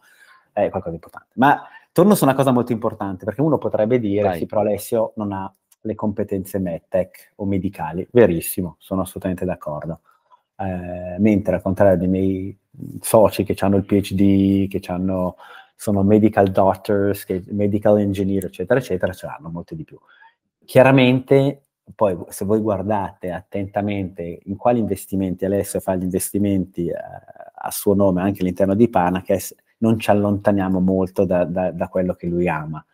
è qualcosa di importante. Ma torno su una cosa molto importante, perché uno potrebbe dire, Vai. sì, però Alessio non ha le competenze medtech o medicali. Verissimo, sono assolutamente d'accordo. Eh, mentre al contrario dei miei soci che hanno il PhD, che hanno, sono medical doctors, che, medical engineer, eccetera, eccetera, ce l'hanno molto di più. Chiaramente, poi se voi guardate attentamente in quali investimenti Alessio fa gli investimenti eh, a suo nome anche all'interno di Panacas, non ci allontaniamo molto da, da, da quello che lui ama.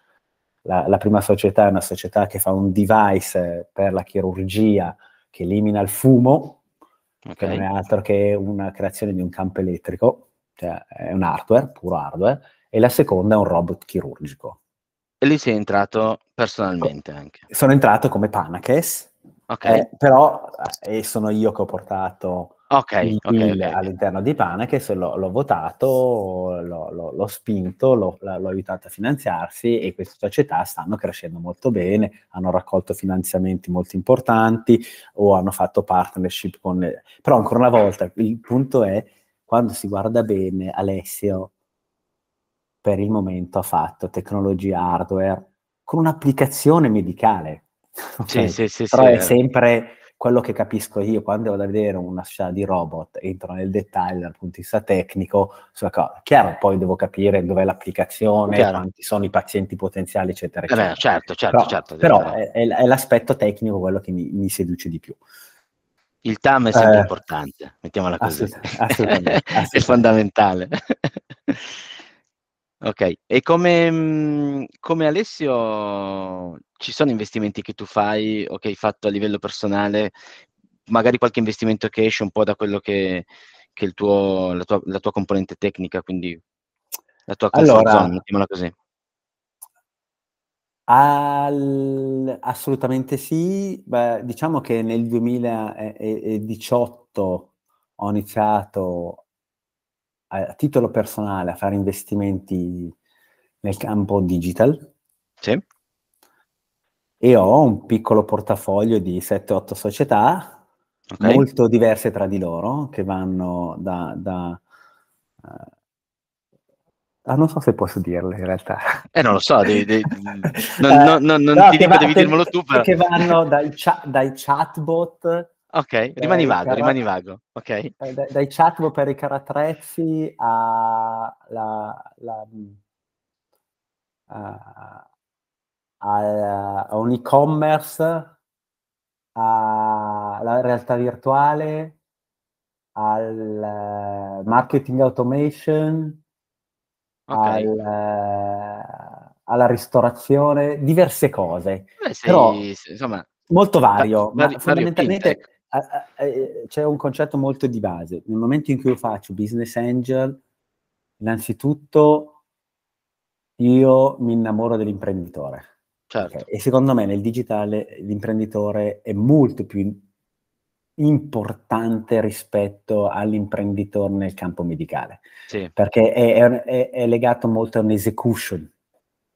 La, la, prima società è una società che fa un device per la chirurgia che elimina il fumo, okay. che non è altro che una creazione di un campo elettrico, cioè è un hardware, puro hardware, e la seconda è un robot chirurgico. E lì sei entrato personalmente anche? Sono entrato come Panacas, okay. eh, però eh, sono io che ho portato okay, okay, okay, all'interno di Panacas, l'ho, l'ho votato, l'ho, l'ho, l'ho spinto, l'ho, aiutato a finanziarsi e queste società stanno crescendo molto bene, hanno raccolto finanziamenti molto importanti o hanno fatto partnership con... Le... Però ancora una volta il punto è, quando si guarda bene, Alessio per il momento ha fatto tecnologia hardware con un'applicazione medicale. Sì, sì, sì, Però è sempre quello che capisco io quando vado a vedere una società di robot, entro nel dettaglio dal punto di vista tecnico, sulla cosa. Chiaro, poi devo capire dov'è l'applicazione, Chiaro. quanti sono i pazienti potenziali, eccetera, eh beh, certo, certo, però, certo. Però è, è, l'aspetto tecnico quello che mi, mi seduce di più. Il TAM è sempre eh, importante, mettiamola così. Assolutamente, assolutamente. è fondamentale. Ok, e come, mhmm, come Alessio ci sono investimenti che tu fai o che hai fatto a livello personale, magari qualche investimento che esce un po' da quello che che il tuo la tua la tua componente tecnica, quindi la tua comfort Allora zone, mettiamola così. Al assolutamente sì. Beh, diciamo che nel 2018 ho iniziato a titolo personale a fare investimenti nel campo digital. Sì. E ho un piccolo portafoglio di 7-8 società, okay. molto diverse tra di loro, che vanno da... da uh, Ah, non so se posso dirle in realtà. Eh, non lo so, devi, devi, non, eh, non, non, no, ti dico, va, devi dirmelo tu. Però. Che vanno dai, cha- dai chatbot Ok, rimani vago, cara- rimani vago. Okay. Dai, dai chatbot per i carattrezzi a, la, la, a, un e-commerce, alla realtà virtuale, al marketing automation, okay. al, alla ristorazione, diverse cose. Beh, sei, Però, insomma, molto vario, ma fondamentalmente c'è un concetto molto di base. Nel momento in cui io faccio business angel, innanzitutto io mi innamoro dell'imprenditore. Certo. Okay? E secondo me nel digitale l'imprenditore è molto più importante rispetto all'imprenditore nel campo medicale. Sì. Perché è, è, è legato molto a un'execution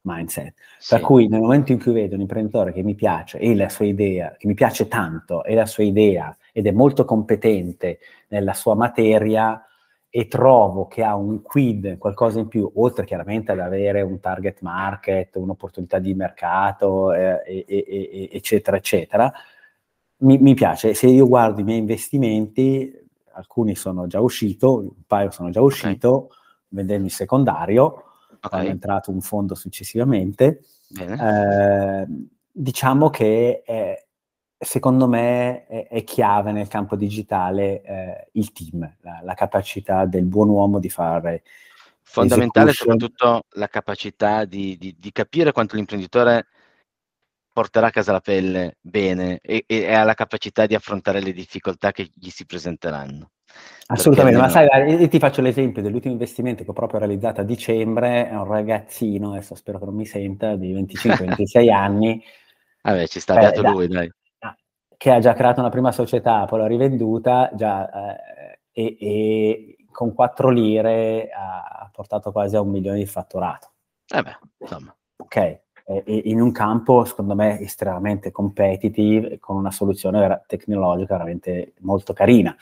mindset. Sì. Per cui nel momento in cui vedo un imprenditore che mi piace e la sua idea, che mi piace tanto e la sua idea ed è molto competente nella sua materia e trovo che ha un quid, qualcosa in più, oltre chiaramente ad avere un target market, un'opportunità di mercato, eh, e, e, eccetera, eccetera, mi, mi piace. Se io guardo i miei investimenti, alcuni sono già uscito, un paio sono già uscito, okay. vendendo il secondario, okay. è entrato un fondo successivamente. Eh, diciamo che è, secondo me è, è, chiave nel campo digitale eh, il team, la, la, capacità del buon uomo di fare, Fondamentale soprattutto la capacità di, di, di, capire quanto l'imprenditore porterà a casa la pelle bene e, e ha la capacità di affrontare le difficoltà che gli si presenteranno. Assolutamente, ma sai, io ti faccio l'esempio dell'ultimo investimento che ho proprio realizzato a dicembre, è un ragazzino, adesso spero che non mi senta, di 25-26 anni. Vabbè, ci sta, beato lui, dai. Che ha già creato una prima società, poi l'ha rivenduta, già, eh, e, e, con 4 lire ha portato quasi a un milione di fatturato. Eh beh, insomma. Ok, e, in un campo, secondo me, estremamente competitive, con una soluzione tecnologica veramente molto carina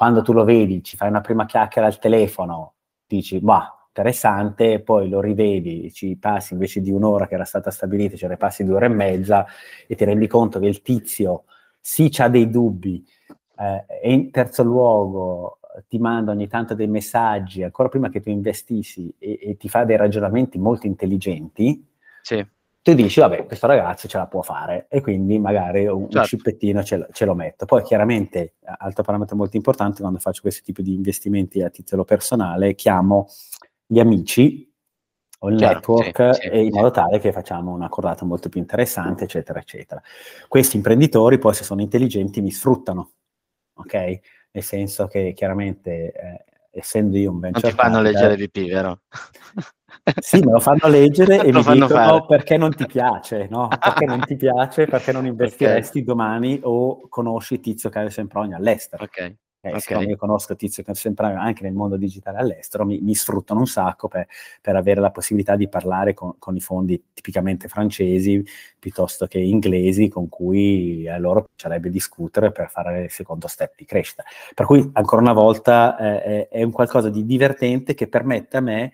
quando tu lo vedi, ci fai una prima chiacchiera al telefono, dici, bah, interessante, poi lo rivedi, ci passi invece di un'ora che era stata stabilita, ce ne passi due ore e mezza e ti rendi conto che il tizio sì ha dei dubbi eh, e in terzo luogo ti manda ogni tanto dei messaggi ancora prima che tu investissi e, e ti fa dei ragionamenti molto intelligenti, sì tu dici, vabbè, questo ragazzo ce la può fare e quindi magari un, certo. un cippettino ce, ce, lo metto. Poi chiaramente, altro parametro molto importante, quando faccio questi tipi di investimenti a titolo personale, chiamo gli amici o il Chiaro, network sì, sì, in modo tale che facciamo una cordata molto più interessante, eccetera, eccetera. Questi imprenditori poi, se sono intelligenti, mi sfruttano, ok? Nel senso che chiaramente, eh, essendo io un venture Non ti fanno leggere VP, vero? Sì, me lo fanno leggere e mi dicono fare. perché non ti piace, no? Perché non ti piace, perché non investiresti okay. domani o conosci Tizio Caio Semprogna all'estero. Ok. Eh, okay. Siccome io conosco Tizio Semprogna anche nel mondo digitale all'estero, mi, mi sfruttano un sacco per, per, avere la possibilità di parlare con, con, i fondi tipicamente francesi piuttosto che inglesi con cui a loro piacerebbe discutere per fare il secondo step di crescita. Per cui, ancora una volta, eh, è un qualcosa di divertente che permette a me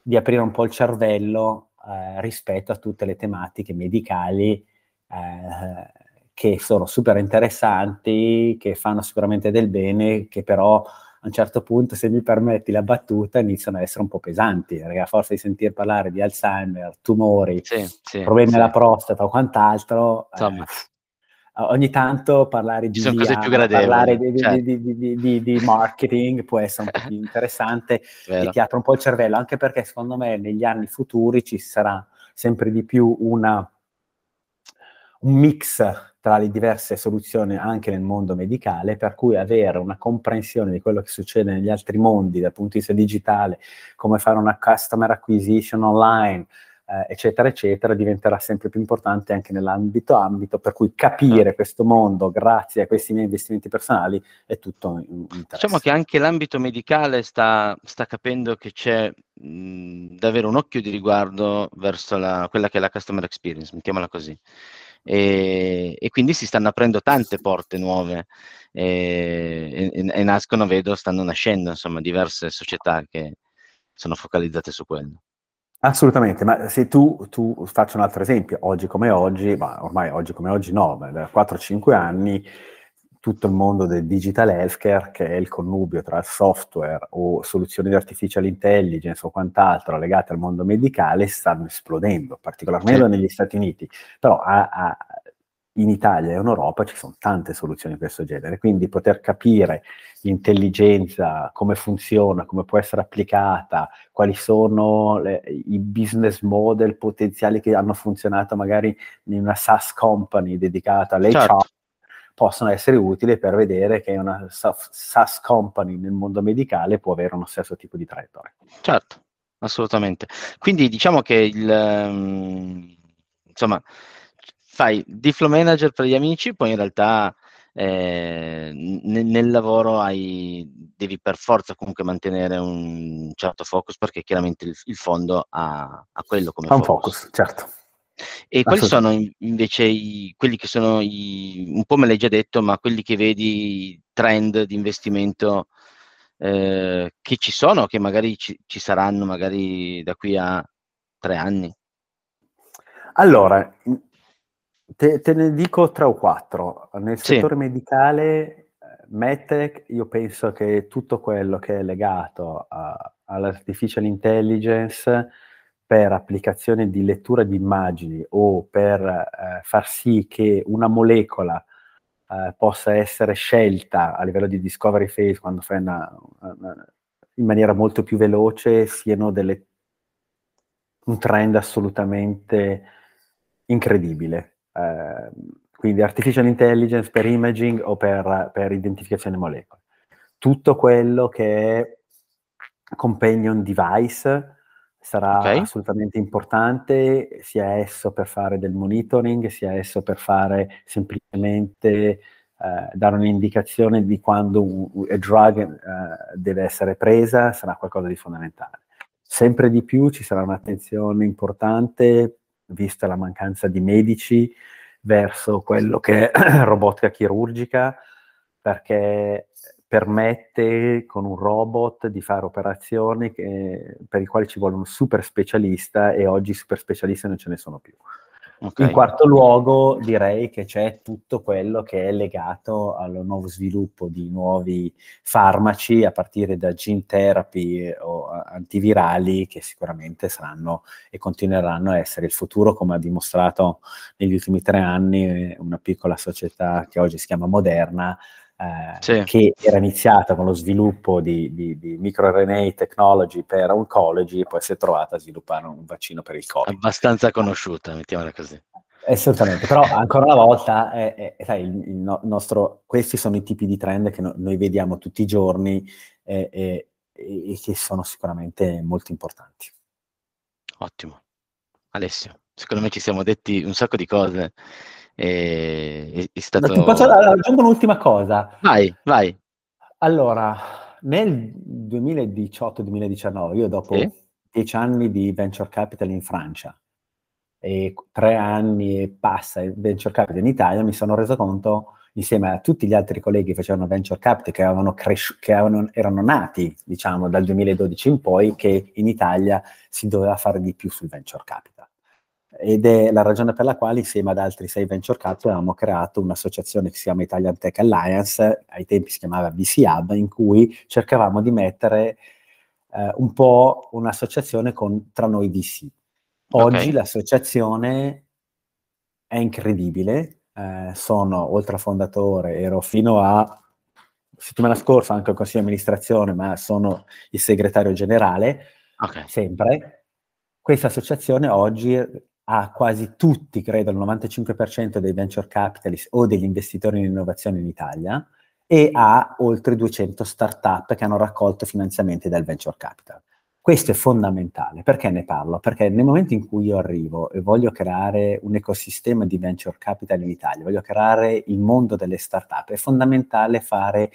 di aprire un po' il cervello eh, rispetto a tutte le tematiche medicali eh, che sono super interessanti, che fanno sicuramente del bene, che però a un certo punto, se mi permetti la battuta, iniziano a essere un po' pesanti, perché a forza di sentire parlare di Alzheimer, tumori, sì, sì, problemi sì. alla prostata o quant'altro, eh, ogni tanto parlare di, via, parlare di, di, di, di, marketing può essere un po' più interessante e ti apre un po' il cervello, anche perché secondo me negli anni futuri ci sarà sempre di più una, un mix tra le diverse soluzioni anche nel mondo medicale, per cui avere una comprensione di quello che succede negli altri mondi dal punto di vista digitale, come fare una customer acquisition online, eh, eccetera, eccetera, diventerà sempre più importante anche nell'ambito ambito, per cui capire questo mondo grazie a questi miei investimenti personali è tutto interessante. Diciamo che anche l'ambito medicale sta, sta capendo che c'è mh, davvero un occhio di riguardo verso la, quella che è la customer experience, mettiamola così. E, e, quindi si stanno aprendo tante porte nuove e, e, e nascono, vedo, stanno nascendo insomma diverse società che sono focalizzate su quello. Assolutamente, ma se tu, tu, faccio un altro esempio, oggi come oggi, ma ormai oggi come oggi no, da 4-5 anni tutto il mondo del digital healthcare, che è il connubio tra software o soluzioni di artificial intelligence o quant'altro legate al mondo medicale, stanno esplodendo, particolarmente negli Stati Uniti. Però a, a, in Italia e in Europa ci sono tante soluzioni di questo genere, quindi poter capire l'intelligenza, come funziona, come può essere applicata, quali sono le, i business model potenziali che hanno funzionato magari in una SaaS company dedicata all'HR, certo. Possono essere utili per vedere che una SaaS company nel mondo medicale può avere uno stesso tipo di traiettoria. Certo, assolutamente. Quindi diciamo che il... Um, insomma, fai di flow manager per gli amici, poi in realtà eh, nel, nel, lavoro hai, devi per forza comunque mantenere un certo focus perché chiaramente il, il fondo ha, ha, quello come ha un focus. certo. E quali sono invece i, quelli che sono i, un po' me l'hai già detto, ma quelli che vedi trend di investimento eh, che ci sono, che magari ci, ci saranno magari da qui a tre anni? Allora, Te, te, ne dico tre o quattro. Nel sì. settore medicale, eh, MedTech, io penso che tutto quello che è legato a, all'artificial intelligence per applicazione di lettura di immagini o per eh, far sì che una molecola eh, possa essere scelta a livello di discovery phase quando fai una, una, in maniera molto più veloce siano delle, un trend assolutamente incredibile. Eh, quindi artificial intelligence per imaging o per, per identificazione molecole. Tutto quello che è companion device sarà okay. assolutamente importante, sia esso per fare del monitoring, sia esso per fare semplicemente eh, dare un'indicazione di quando un, drug eh, deve essere presa, sarà qualcosa di fondamentale. Sempre di più ci sarà un'attenzione importante, vista la mancanza di medici, verso quello che è robotica chirurgica, perché permette con un robot di fare operazioni che, per i quali ci vuole un super specialista e oggi super specialisti non ce ne sono più. Okay. In quarto luogo direi che c'è tutto quello che è legato al nuovo sviluppo di nuovi farmaci a partire da gene therapy o antivirali che sicuramente saranno e continueranno a essere il futuro come ha dimostrato negli ultimi tre anni una piccola società che oggi si chiama Moderna eh, sì. che era iniziata con lo sviluppo di, di, di microRNA technology per oncology e poi si è trovata a sviluppare un vaccino per il Covid. Abbastanza conosciuta, mettiamola così. Assolutamente, però ancora una volta è, è, sai, il, il no, nostro, questi sono i tipi di trend che no, noi vediamo tutti i giorni eh, eh, e che sono sicuramente molto importanti. Ottimo. Alessio, secondo me ci siamo detti un sacco di cose è, è stato... Ti posso aggiungere un'ultima cosa? Vai, vai. Allora, nel 2018-2019, io dopo sì. dieci anni di venture capital in Francia e tre anni e passa in venture capital in Italia, mi sono reso conto insieme a tutti gli altri colleghi che facevano venture capital, che, avevano cres- che avevano, erano nati, diciamo, dal 2012 in poi, che in Italia si doveva fare di più sul venture capital ed è la ragione per la quale insieme ad altri sei venture capital abbiamo creato un'associazione che si chiama Italian Tech Alliance, ai tempi si chiamava VC Hub, in cui cercavamo di mettere eh, un po' un'associazione con, tra noi VC. Oggi okay. l'associazione è incredibile, eh, sono oltre a fondatore, ero fino a settimana scorsa anche al consiglio di amministrazione, ma sono il segretario generale, okay. sempre. Questa associazione oggi a quasi tutti, credo il 95% dei venture capitalist o degli investitori in innovazione in Italia e a oltre 200 start-up che hanno raccolto finanziamenti dal venture capital. Questo è fondamentale. Perché ne parlo? Perché nel momento in cui io arrivo e voglio creare un ecosistema di venture capital in Italia, voglio creare il mondo delle start-up, è fondamentale fare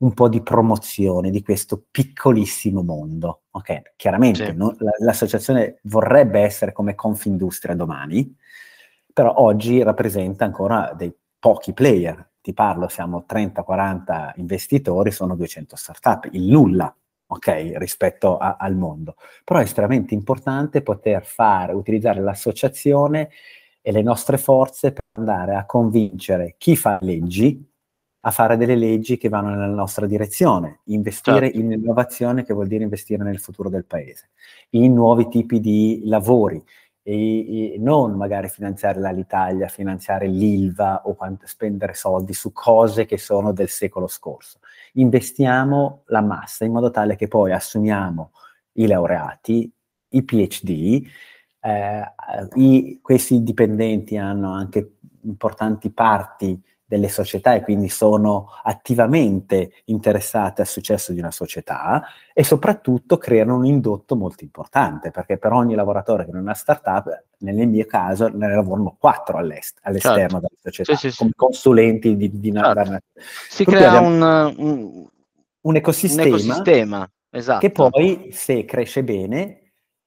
un po' di promozione di questo piccolissimo mondo. Ok, chiaramente sì. no, l'associazione vorrebbe essere come Confindustria domani, però oggi rappresenta ancora dei pochi player. Ti parlo, siamo 30-40 investitori, sono 200 startup, il nulla, ok, rispetto a, al mondo. Però è estremamente importante poter fare, utilizzare l'associazione e le nostre forze per andare a convincere chi fa leggi, a fare delle leggi che vanno nella nostra direzione, investire certo. in innovazione che vuol dire investire nel futuro del paese, in nuovi tipi di lavori e, e non magari finanziare l'Alitalia, finanziare l'ILVA o spendere soldi su cose che sono del secolo scorso. Investiamo la massa in modo tale che poi assumiamo i laureati, i PhD, eh, i, questi dipendenti hanno anche importanti parti delle società e quindi sono attivamente interessate al successo di una società e soprattutto creano un indotto molto importante perché per ogni lavoratore che non è una startup, nel mio caso ne lavorano quattro all'est- all'esterno certo. della società sì, sì, come sì. consulenti di, di certo. Si crea un, un, un, ecosistema, un ecosistema esatto. che poi se cresce bene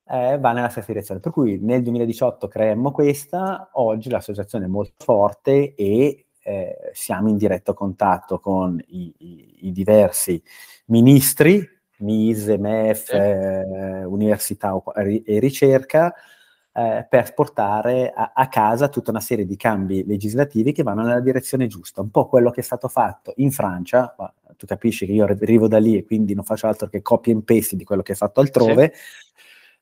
eh, va nella stessa direzione. Per cui nel 2018 creemmo questa, oggi l'associazione è molto forte e eh, siamo in diretto contatto con i, i, i diversi ministri, MISE, MEF, eh, Università e Ricerca, eh, per portare a, a, casa tutta una serie di cambi legislativi che vanno nella direzione giusta. Un po' quello che è stato fatto in Francia, tu capisci che io arrivo da lì e quindi non faccio altro che copia e paste di quello che è fatto altrove, sì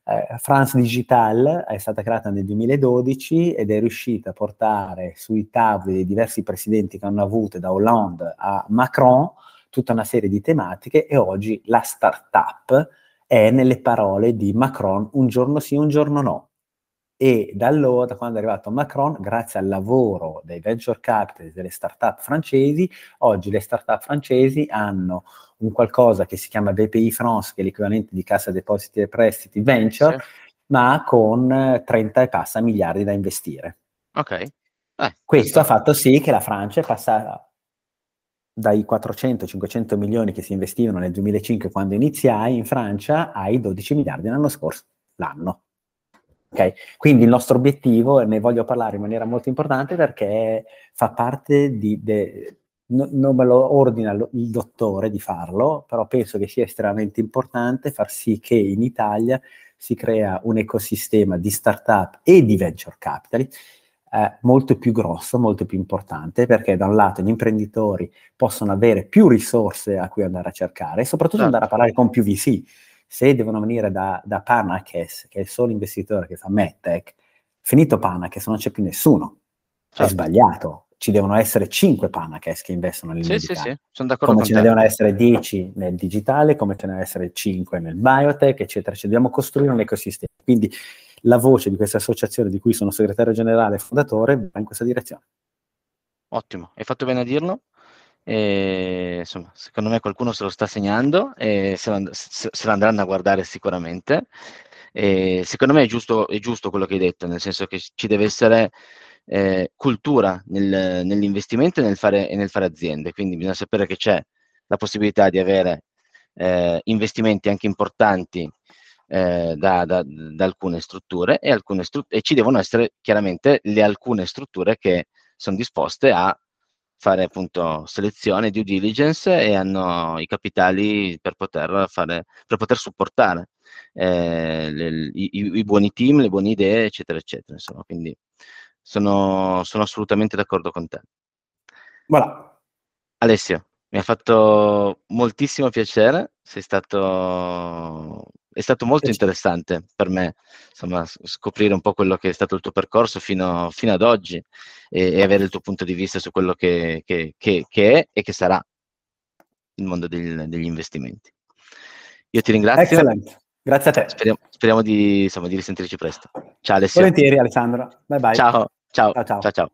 eh, France Digital è stata creata nel 2012 ed è riuscita a portare sui tavoli dei diversi presidenti che hanno avuto da Hollande a Macron tutta una serie di tematiche e oggi la startup è nelle parole di Macron un giorno sì, un giorno no. E da allora, da quando è arrivato Macron, grazie al lavoro dei venture capital delle start-up francesi, oggi le start-up francesi hanno un qualcosa che si chiama BPI France, che è l'equivalente di Cassa Depositi e Prestiti Venture, sì. ma con 30 e passa miliardi da investire. Ok. Eh, questo, questo ha fatto sì che la Francia è passata dai 400-500 milioni che si investivano nel 2005 quando iniziai in Francia ai 12 miliardi l'anno scorso, l'anno. Okay? Quindi il nostro obiettivo, e ne voglio parlare in maniera molto importante perché fa parte di, de, no, non me lo ordina lo, il dottore di farlo, però penso che sia estremamente importante far sì che in Italia si crea un ecosistema di startup e di venture capital eh, molto più grosso, molto più importante, perché da un lato gli imprenditori possono avere più risorse a cui andare a cercare e soprattutto certo. andare a parlare con più VC se devono venire da, da Panakes, che è il solo investitore che fa MedTech, finito Panakes non c'è più nessuno. Certo. È sbagliato. Ci devono essere 5 Panakes che investono nel sì, medicale. Sì, sì, sono d'accordo come ce te. ne devono essere 10 nel digitale, come ce ne devono essere 5 nel biotech, eccetera. Ci dobbiamo costruire un ecosistema. Quindi la voce di questa associazione di cui sono segretario generale e fondatore va in questa direzione. Ottimo, hai fatto bene a dirlo. E, insomma, secondo me qualcuno se lo sta segnando e se lo, se, se lo andranno a guardare sicuramente. E secondo me è giusto, è giusto, quello che hai detto, nel senso che ci deve essere eh, cultura nel, nell'investimento e nel, fare, e nel, fare, aziende, quindi bisogna sapere che c'è la possibilità di avere eh, investimenti anche importanti eh, da, da, da, alcune strutture e, alcune stru- e ci devono essere chiaramente le alcune strutture che sono disposte a fare appunto selezione, due diligence e hanno i capitali per poter, fare, per poter supportare eh, le, i, i, buoni team, le buone idee, eccetera, eccetera. Insomma, quindi sono, sono assolutamente d'accordo con te. Voilà. Alessio, mi ha fatto moltissimo piacere, sei stato è stato molto interessante per me insomma, scoprire un po' quello che è stato il tuo percorso fino, fino ad oggi e, e, avere il tuo punto di vista su quello che, che, che, che è e che sarà il mondo degli, degli investimenti. Io ti ringrazio. Excellent. Grazie a te. Speriamo, speriamo di, insomma, di risentirci presto. Ciao Alessio. Volentieri Alessandro. Bye bye. Ciao, ciao, ciao. ciao. ciao, ciao.